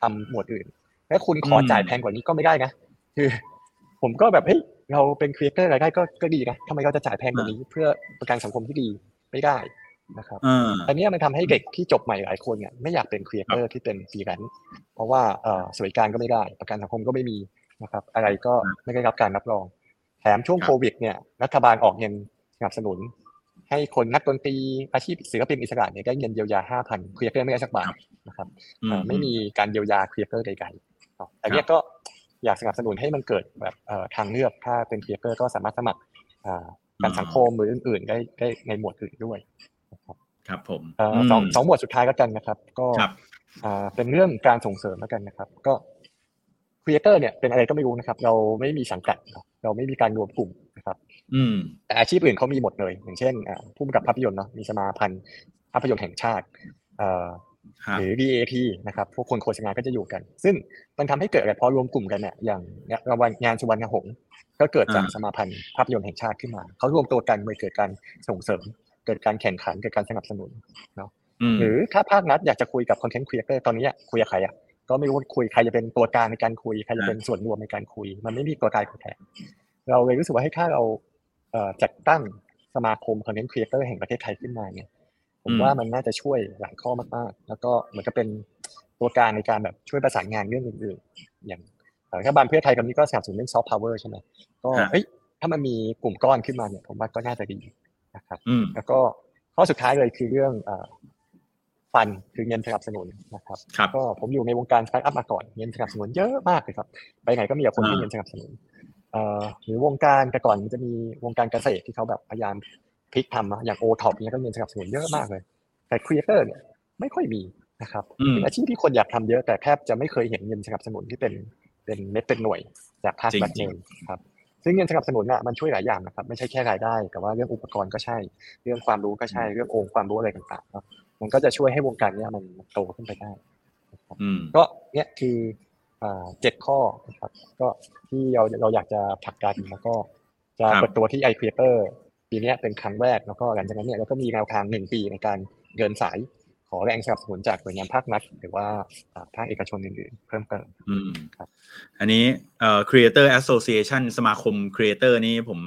ทำหมวดอื่น และคุณขอจ่ายแพงกว่านี้ก็ไม่ได้นะ คือ ผมก็แบบเฮ้ยเราเป็นครีเอเตอร์รายได้ก็ก็ดีนะทำไมเราจะจ่ายแพงกว่านี้เพื่อประกันสังคมที่ดีไม่ได้นะครับอ่าอันเนี้ยมันทำให้เด็กที่จบใหม่หลายคนเนี่ยไม่อยากเป็นครีเอเตอร์ที่เป็นฟรีแลนซ์เพราะว่าเอ่อสวัสดิการก็ไม่ได้ ประกันสังคมก็ไม่มีนะครับ อะไรก็ไม่ได้รับการรับรอง แถมช่วงครับโควิด เนี่ยรัฐบาลออกเงินสนับสนุน ให้คนนักดนตรีอาชีพศิลปินอิสระเนี่ยได้เงินเยียวยา5,000ครีเอเตอร์ไม่ได้สักบาทนะครับอืเอ่อไม่มีการเยียวยาครีเอเตอร์ใดๆเนาะอันเนี้ยก็ อยากสนับสนุนให้มันเกิดแบบเอ่อทางเลือกถ้าเป็นครีเอเตอร์ก็สามารถสมัครอ่าประกันสังคมหรืออื่น ๆ ได้ได้ในหมวดอื่นด้วยนะครับครับผมเอ่อสองสองหมวดสุดท้ายแล้วกันนะครับ ก็ครับอ่าเป็นเรื่องการส่งเสริมแล้วกันนะครับ ก็ครีเอเตอร์เนี่ยเป็นอะไรก็ไม่รู้นะครับ เราไม่มีสังกัดเนอะเราไม่มีการรวมกลุ่มนะครับ อืมแต่อาชีพอื่นเขามีหมดเลย อย่างเช่นอ่าผู้กำกับภาพยนตร์เนาะมีสมาพันธ์ภาพยนตร์แห่งชาติเอ่อครับ หรือ DAAT นะครับพวกคนโฆษณาก็จะอยู่กัน ซึ่งมันทำให้เกิดอะไรพอรวมกลุ่มกันเนี่ยอย่างรางวัลงานสุพรรณหงส์ก็เกิดจากอ่าสมาพันธ์ภาพยนตร์แห่งชาติขึ้นมาเขารวมตัวกันเลยเกิดการส่งเสริม เกิดการแข่งขันเกิดการสนับสนุนอืมหรือถ้าภาครัฐอยากจะคุยกับคอนเทนต์ครีเอเตอร์ตอนนี้อะคุยกับใครอะก็ไม่รู้ว่าคุยใครจะเป็นตัวกลางในการคุยใครจะเป็นส่วนรวมในการคุย มันไม่มีตัวกลางตัวแทนเราเลยรู้สึกว่าให้ถ้าเราเอ่อจัดตั้งสมาคมคอนเทนต์ครีเอเตอร์แห่งประเทศไทยขึ้นมาเนี่ย ผมว่ามันน่าจะช่วยหลายข้อมากๆ แล้วก็เหมือนกับเป็นตัวกลางในการแบบช่วยประสานงานเรื่องอื่นๆ อย่างเอ่อรัฐบาลเพื่อไทยตอนนี้ก็สนับสนุนเรื่องซอฟต์พาวเวอร์ใช่ไหมก็ฮะเฮ้ยถ้ามันมีกลุ่มก้อนขึ้นมาเนี่ย ผมว่าก็น่าจะดีนะครับอืมแล้วก็ข้อสุดท้ายเลยคือเรื่องเอ่อFund คือเงินสนับสนุนนะครับครับก็ผมอยู่ในวงการสตาร์ทอัพมาก่อนเงินสนับสนุนเยอะมากเลยครับ ไปไหนก็มีแต่คนให้อ่าเงินสนับสนุนเอ่อหรือวงการแต่ก่อนมันจะมีวงการเกษตรที่เขาแบบพยายาม พลิกทำอะอย่างโอท็อปเนี่ยก็เงินสนับสนุนเยอะมากเลย แต่ครีเอเตอร์เนี่ยไม่ค่อยมีนะครับอืมเป็นอาชีพที่คนอยากทำเยอะแต่แทบจะไม่เคยเห็นเงินสนับสนุนที่เป็นเป็นเม็ดเป็นหน่วยจากภาครัฐจริงเลยครับซึ่งเงินสนับสนุนน่ะมันช่วยหลายอย่างนะครับไม่ใช่แค่รายได้ แต่ว่าเรื่องอุปกรณ์ก็ใช่ เรื่องความรู้ก็ใช่เรื่ององค์ความรู้อะไรต่างๆเนาะมันก็จะช่วยให้วงการเนี้ยมันมันโตขึ้นไปได้นะครับอืมก็เนี่ยคืออ่าเจ็ดข้อนะครับก็ที่เราเราอยากจะผลักดันแล้วก็จะครับเปิดตัวที่ไอครีเตอร์ ปีเนี้ยเป็นครั้งแรกแล้วก็หลังจากนั้นเนี่ยเราก็มีแนวทางหนึ่งปีในการเดินสายขอแรงสนับสนุนจากหน่วยงานภาครัฐหรือว่าอ่าภาคเอกชนอื่นๆ เพิ่มเติมอืมครับอันนี้เอ่อ Creator Association สมาคม Creator นี่ผม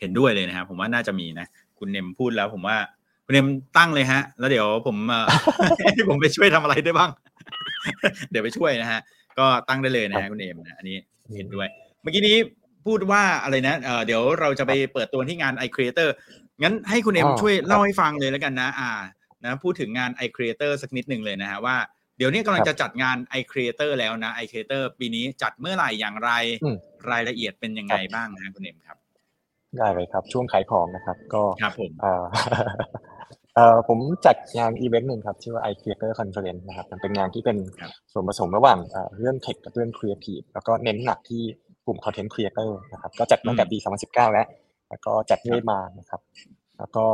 เห็นด้วยเลยนะครับผมว่าน่าจะมีนะ คุณเนมพูดแล้วผมว่า คุณเนมตั้งเลยฮะ แล้วเดี๋ยวผมเอ่อให้ผมไปช่วยทำอะไรได้บ้าง เดี๋ยวไปช่วยนะฮะ ก็ตั้งได้เลยนะฮะคุณเนมนะอันนี้เห็นด้วย เมื่อกี้นี้ พูดว่าอะไรนะเอ่อเดี๋ยวเราจะไปเปิดตัวที่งาน iCreator งั้นให้คุณเอมอ๋อช่วยครับเล่าให้ฟังเลยแล้วกันนะ อ่า นะพูดถึงงาน iCreator สักนิดหนึ่งเลยนะฮะว่าเดี๋ยวนี้กำลังครับจะจัดงาน iCreator แล้วนะ iCreator ปีนี้จัดเมื่อไหร่อย่างไรอืมรายละเอียดเป็นยังไงบ้างนะคุณเอ็มครับ ได้เลยครับ ช่วงขายของนะครับ ก็ครับผมเอ่อเอ่อผมจัดงานอีเวนต์หนึ่งครับชื่อว่า iCreator Conference นะครับ มันเป็นงานที่เป็นครับส่วนผสมระหว่างเอ่อเรื่อง tech กับเรื่องครีเอทีฟแล้วก็เน้นหนักที่ก ลุ่มคอนเทนต์ครีเอเตอร์นะครับก็จัดตั้งแต่ปี 2019 แล้ว แล้วก็จัดเรื่อยมานะครับแล้วก็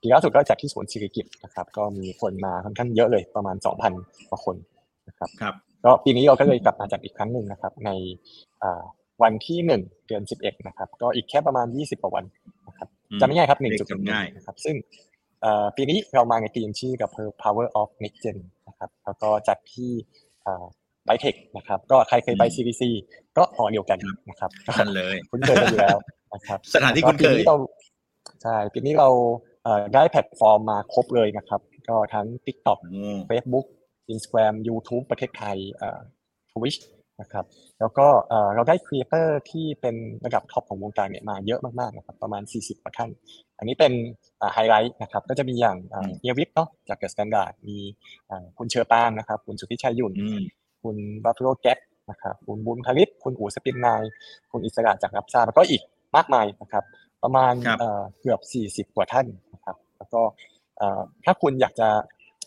ปีล่าสุดก็จัดที่ศูนย์สิริกิติ์นะครับก็มีคนมาค่อนข้างเยอะเลยประมาณ 2,000กว่าคนนะครับครับก็ปีนี้เราก็เลยกลับมาจัดอีกครั้งหนึ่งนะครับ ในอ่าวันที่หนึ่งเดือนสิบเอ็ดนะครับ ก็อีกแค่ประมาณยี่สิบกว่าวันนะครับอืมจะไม่ง่ายครับหนึ่งเลขจุดจำง่ายนะครับซึ่งเอ่อปีนี้เรามาในทีมชื่อกับ Power of Next Gen นะครับแล้วก็จัดที่ ไบเทคนะครับ ก็ใครเคยไป CDC ก็หอเดียวกันนะครับนั่นเลยคุ้นเคยกันอยู่แล้วนะครับ สถานที่คุ้นเคยแล้วปีเราใช่ปีนี้เราเอ่อได้แพลตฟอร์มมาครบเลยนะครับ ก็ทั้ง TikTok อืม Facebook Instagram YouTube ประเทศไทยเอ่อ Twitch นะครับแล้วก็เอ่อเราได้ครีเอเตอร์ที่เป็นระดับท็อปของวงการเนี่ยมาเยอะมากๆนะครับประมาณ 40กว่าท่าน อันนี้เป็นไฮไลท์นะครับก็จะมีอย่างเอ่ออืมเฮียวิทย์เนาะจาก The Standard มีเอ่อคุณเฌอปรางนะครับ คุณสุทธิชัยยุ่นอืม คุณบัฟฟ a โ o แก๊นะครับคุณบูม ธาริศคุณอู๋ SPIN9 คุณอิสระจากรับทราบแล้วก็อีกมากมายนะครับ ประมาณครับเอ่อเกือบ 40 กว่าท่านนะครับแล้วก็เอ่อถ้าคุณอยากจะ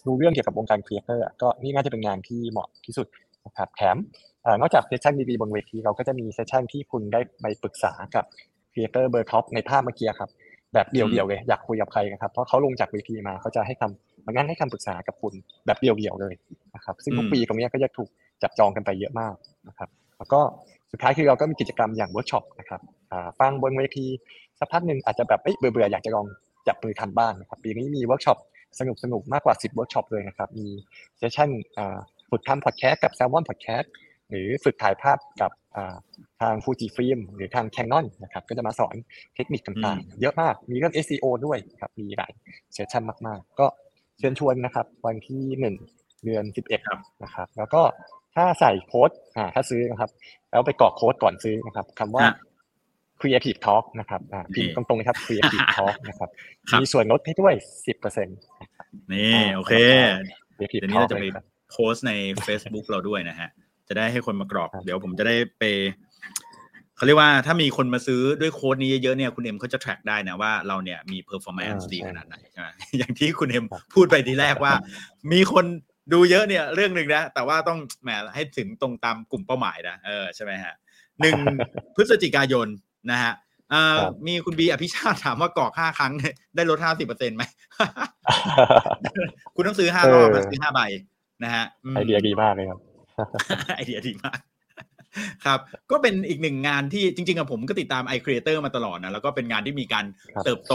รู้เรื่องเกี่ยวกับวงการครีเอเตอร์ก็นี่น่าจะเป็นงานที่เหมาะที่สุดนะครับแถมเอ่อนอกจาก session ดีๆบนเวทีเราก็จะมี session ที่คุณได้ไปปรึกษากับครีเอเตอร์เบอร์ท็อปในภาพเมื่อกี้ครับ แบบเดี่ยวๆเลยอยากคุยกับใครนะครับเพราะเขาลงจากเวทีมาเขาจะให้คำมันงั้นให้คำปรึกษากับคุณแบบเดี่ยวๆเลยนะครับ ซึ่งทุกอืมปีตรงเนี้ยก็จะถูก จับจองกันไปเยอะมากนะครับแล้วก็สุดท้ายคือเราก็มีกิจกรรมอย่างเวิร์กช็อปนะครับอ่าฟังบนเวทีสักพักหนึ่งอาจจะแบบเอ้ยเบื่อๆอยากจะลองจับมือทำบ้างนะครับปีนี้มีเวิร์กช็อปสนุกสนุกๆมากกว่า 10เวิร์กช็อปเลยนะครับมี session อ่าฝึกทำพอดแคสต์กับ Salmon Podcast หรือฝึกถ่ายภาพกับอ่าทาง Fujifilm หรือทาง Canon นะครับก็จะมาสอนเทคนิคต่างๆ เยอะมากมีเรื่อง SEO ด้วยครับมีหลาย session มากๆ ก็เชิญชวนนะครับ วันที่หนึ่ง เดือนสิบเอ็ดครับนะครับ แล้วก็ถ้าใส่โค้ดอ่าถ้าซื้อนะครับ แล้วไปกรอกโค้ดก่อนซื้อนะครับคำว่าฮะ Creative Talk นะครับอ่าพิมนี่พ์ตรงๆนะครับ Creative Talk นะครับครับมีส่วนลดให้ด้วยสิบเปอร์เซ็นต์นี่โอเค Creative เดี๋ยวนี้ Talk เราจะไปเลยครับโพสต์ใน Facebook เราด้วยนะฮะ จะได้ให้คนมากรอกครับเดี๋ยวผมจะได้ไปเขาเรียกว่าถ้ามีคนมาซื้อด้วยโค้ดนี้เยอะๆเนี่ยคุณเอ็มเขาจะ track ได้นะว่าเราเนี่ยมี performance ดีขนาดไหนใช่ไหมอย่างที่คุณเอ็มพูดไปทีแรกว่า มีคน ดูเยอะเนี่ยเรื่องหนึ่งนะ แต่ว่าต้องแหมให้ถึงตรงตามกลุ่มเป้าหมายนะเออใช่ไหมฮะหนึ่งพฤศจิกายนนะฮะเอ่อครับมีคุณบีอภิชาติถามว่ากรอกห้าครั้งได้ลดห้าสิบเปอร์เซ็นต์ไหมคุณต้องซื้อห้ารอบเออมาซื้อห้าใบนะฮะมไอเดียดีมากเลยครับไอเดียดีมากครับ ก็เป็นอีกหนึ่งงานที่จริงๆอะผมก็ติดตาม i Creator มาตลอดนะ แล้วก็เป็นงานที่มีการครับเติบโต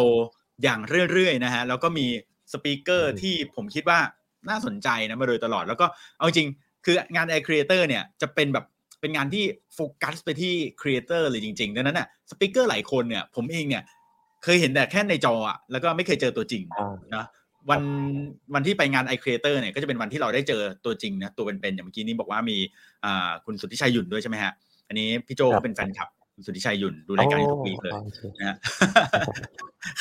อย่างเรื่อยๆนะฮะ แล้วก็มีสปีกเกอร์อืมที่ผมคิดว่า น่าสนใจนะมาโดยตลอดแล้วก็เอาจริงๆคืองาน i Creator เนี่ยจะเป็นแบบเป็นงานที่โฟกัสไปที่ Creator เลยจริงๆดังนั้นน่ะสปีกเกอร์หลายคนเนี่ยผมเองเนี่ยเคยเห็นแต่แค่ในจออะแล้วก็ไม่เคยเจอตัวจริงอ่านะวันวันที่ไปงาน i Creator เนี่ยก็จะเป็นวันที่เราได้เจอตัวจริงนะตัวเป็นๆอย่างเมื่อกี้นี้บอกว่ามีอ่าคุณสุทธิชัยหยุ่นด้วยใช่ไหมฮะอันนี้พี่โจครัก็บเป็นแฟนคลับคุณ สุทธิชัยหยุ่นดูรายการทุกวีคเลยโอคนะฮะ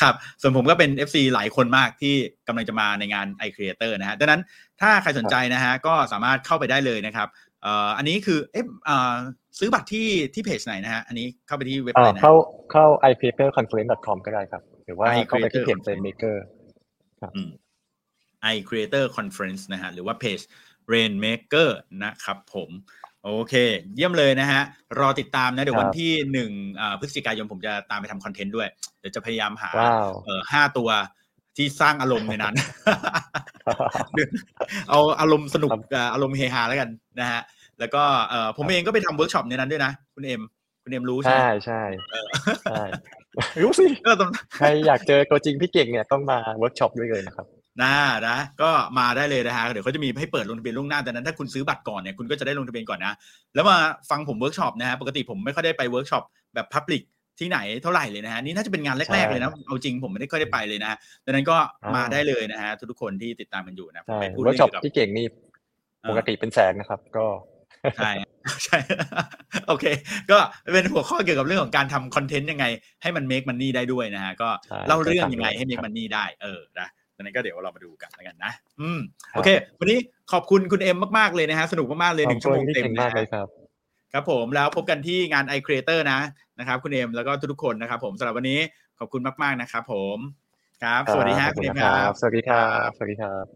ครับส่วนผมก็เป็น FC หลายคนมากที่กำลังจะมาในงาน i Creator นะฮะดังนั้นถ้าใครสนใจนะฮะก็สามารถเข้าไปได้เลยนะครับเอ่ออันนี้คือเอ๊ะเอ่อซื้อบัตรที่ที่เพจไหนนะฮะอันนี้เข้าไปที่เว็บอ่าอะไรนะเข้าเข้า iCreatorConference.com ก็ได้ครับ หรือว่า iCreator เข้าไปที่เพจ Maker อืม i Creator Conference นะฮะหรือว่าเพจ Rainmaker นะครับผม โอเค เยี่ยมเลยนะฮะ รอติดตามนะ เดี๋ยวครับวันที่หนึ่งอ่าพฤศจิกายนผมจะตามไปทำคอนเทนต์ด้วย เดี๋ยวจะพยายามหาว้าวเอ่อห้าตัวที่สร้างอารมณ์ในนั้น เอาอารมณ์สนุกครับอ่าอารมณ์เฮฮาแล้วกันนะฮะ แล้วก็เอ่อผมเองก็ไปทำเวิร์กช็อปในนั้นด้วยนะ คุณเอ็มคุณเอ็มรู้ใช่ไหมใช่ใช่เออใช่รู้สิก็ต้องใครอยากเจอตัวจริงพี่เก่งเนี่ยต้องมาเวิร์กช็อปด้วยเลยนะครับ นะนะก็มาได้เลยนะฮะเดี๋ยวเขาจะมีให้เปิดลงทะเบียนล่วงหน้าแต่นั้นถ้าคุณซื้อบัตรก่อนเนี่ยคุณก็จะได้ลงทะเบียนก่อนนะแล้วมาฟังผมเวิร์กช็อปนะฮะปกติผมไม่ค่อยได้ไปเวิร์กช็อปแบบ public ที่ไหนเท่าไหร่เลยนะฮะนี่น่าจะเป็นงานแรก ๆ เลยนะเอาจริงผมไม่ได้ค่อยได้ไปเลยนะดังนั้นก็อ่ามมาได้เลยนะฮะทุกๆคนที่ติดตามกันอยู่นะผมใช่ไปพูดเวิร์เรื่กองช็อปเกี่ยวกับพี่เก่งนี่เออปกติเป็นแสนนะครับ ก็ใช่ใช่โอเค ก็เป็นหัวข้อเกี่ยวกับเรื่องของการทำคอนเทนต์ยังไง ให้มัน make money ได้ด้วยนะฮะก็ใช่เล่าเรื่องยังไงใช่ให้ make ครับ money ได้เออนะ ดังนั้นก็เดี๋ยวเรามาดูกันแล้วกันนะอืมครับโอเค วันนี้ขอบคุณคุณเอ็มมากๆเลยนะฮะสนุกมากๆเลยหนึ่งขชั่อบวคุโมณงพี่เต็มเก่งนะมากเลยฮะครับครับผมแล้วพบกันที่งาน i Creator นะนะครับ คุณเอ็มแล้วก็ทุกๆคนนะครับ ผมสำหรับวันนี้ขอบคุณมาก ๆนะครับผมครับ สวัสดีฮะขอบคุณณเอ็มนะครับครับ สวัสดีครับสวัสดีครับ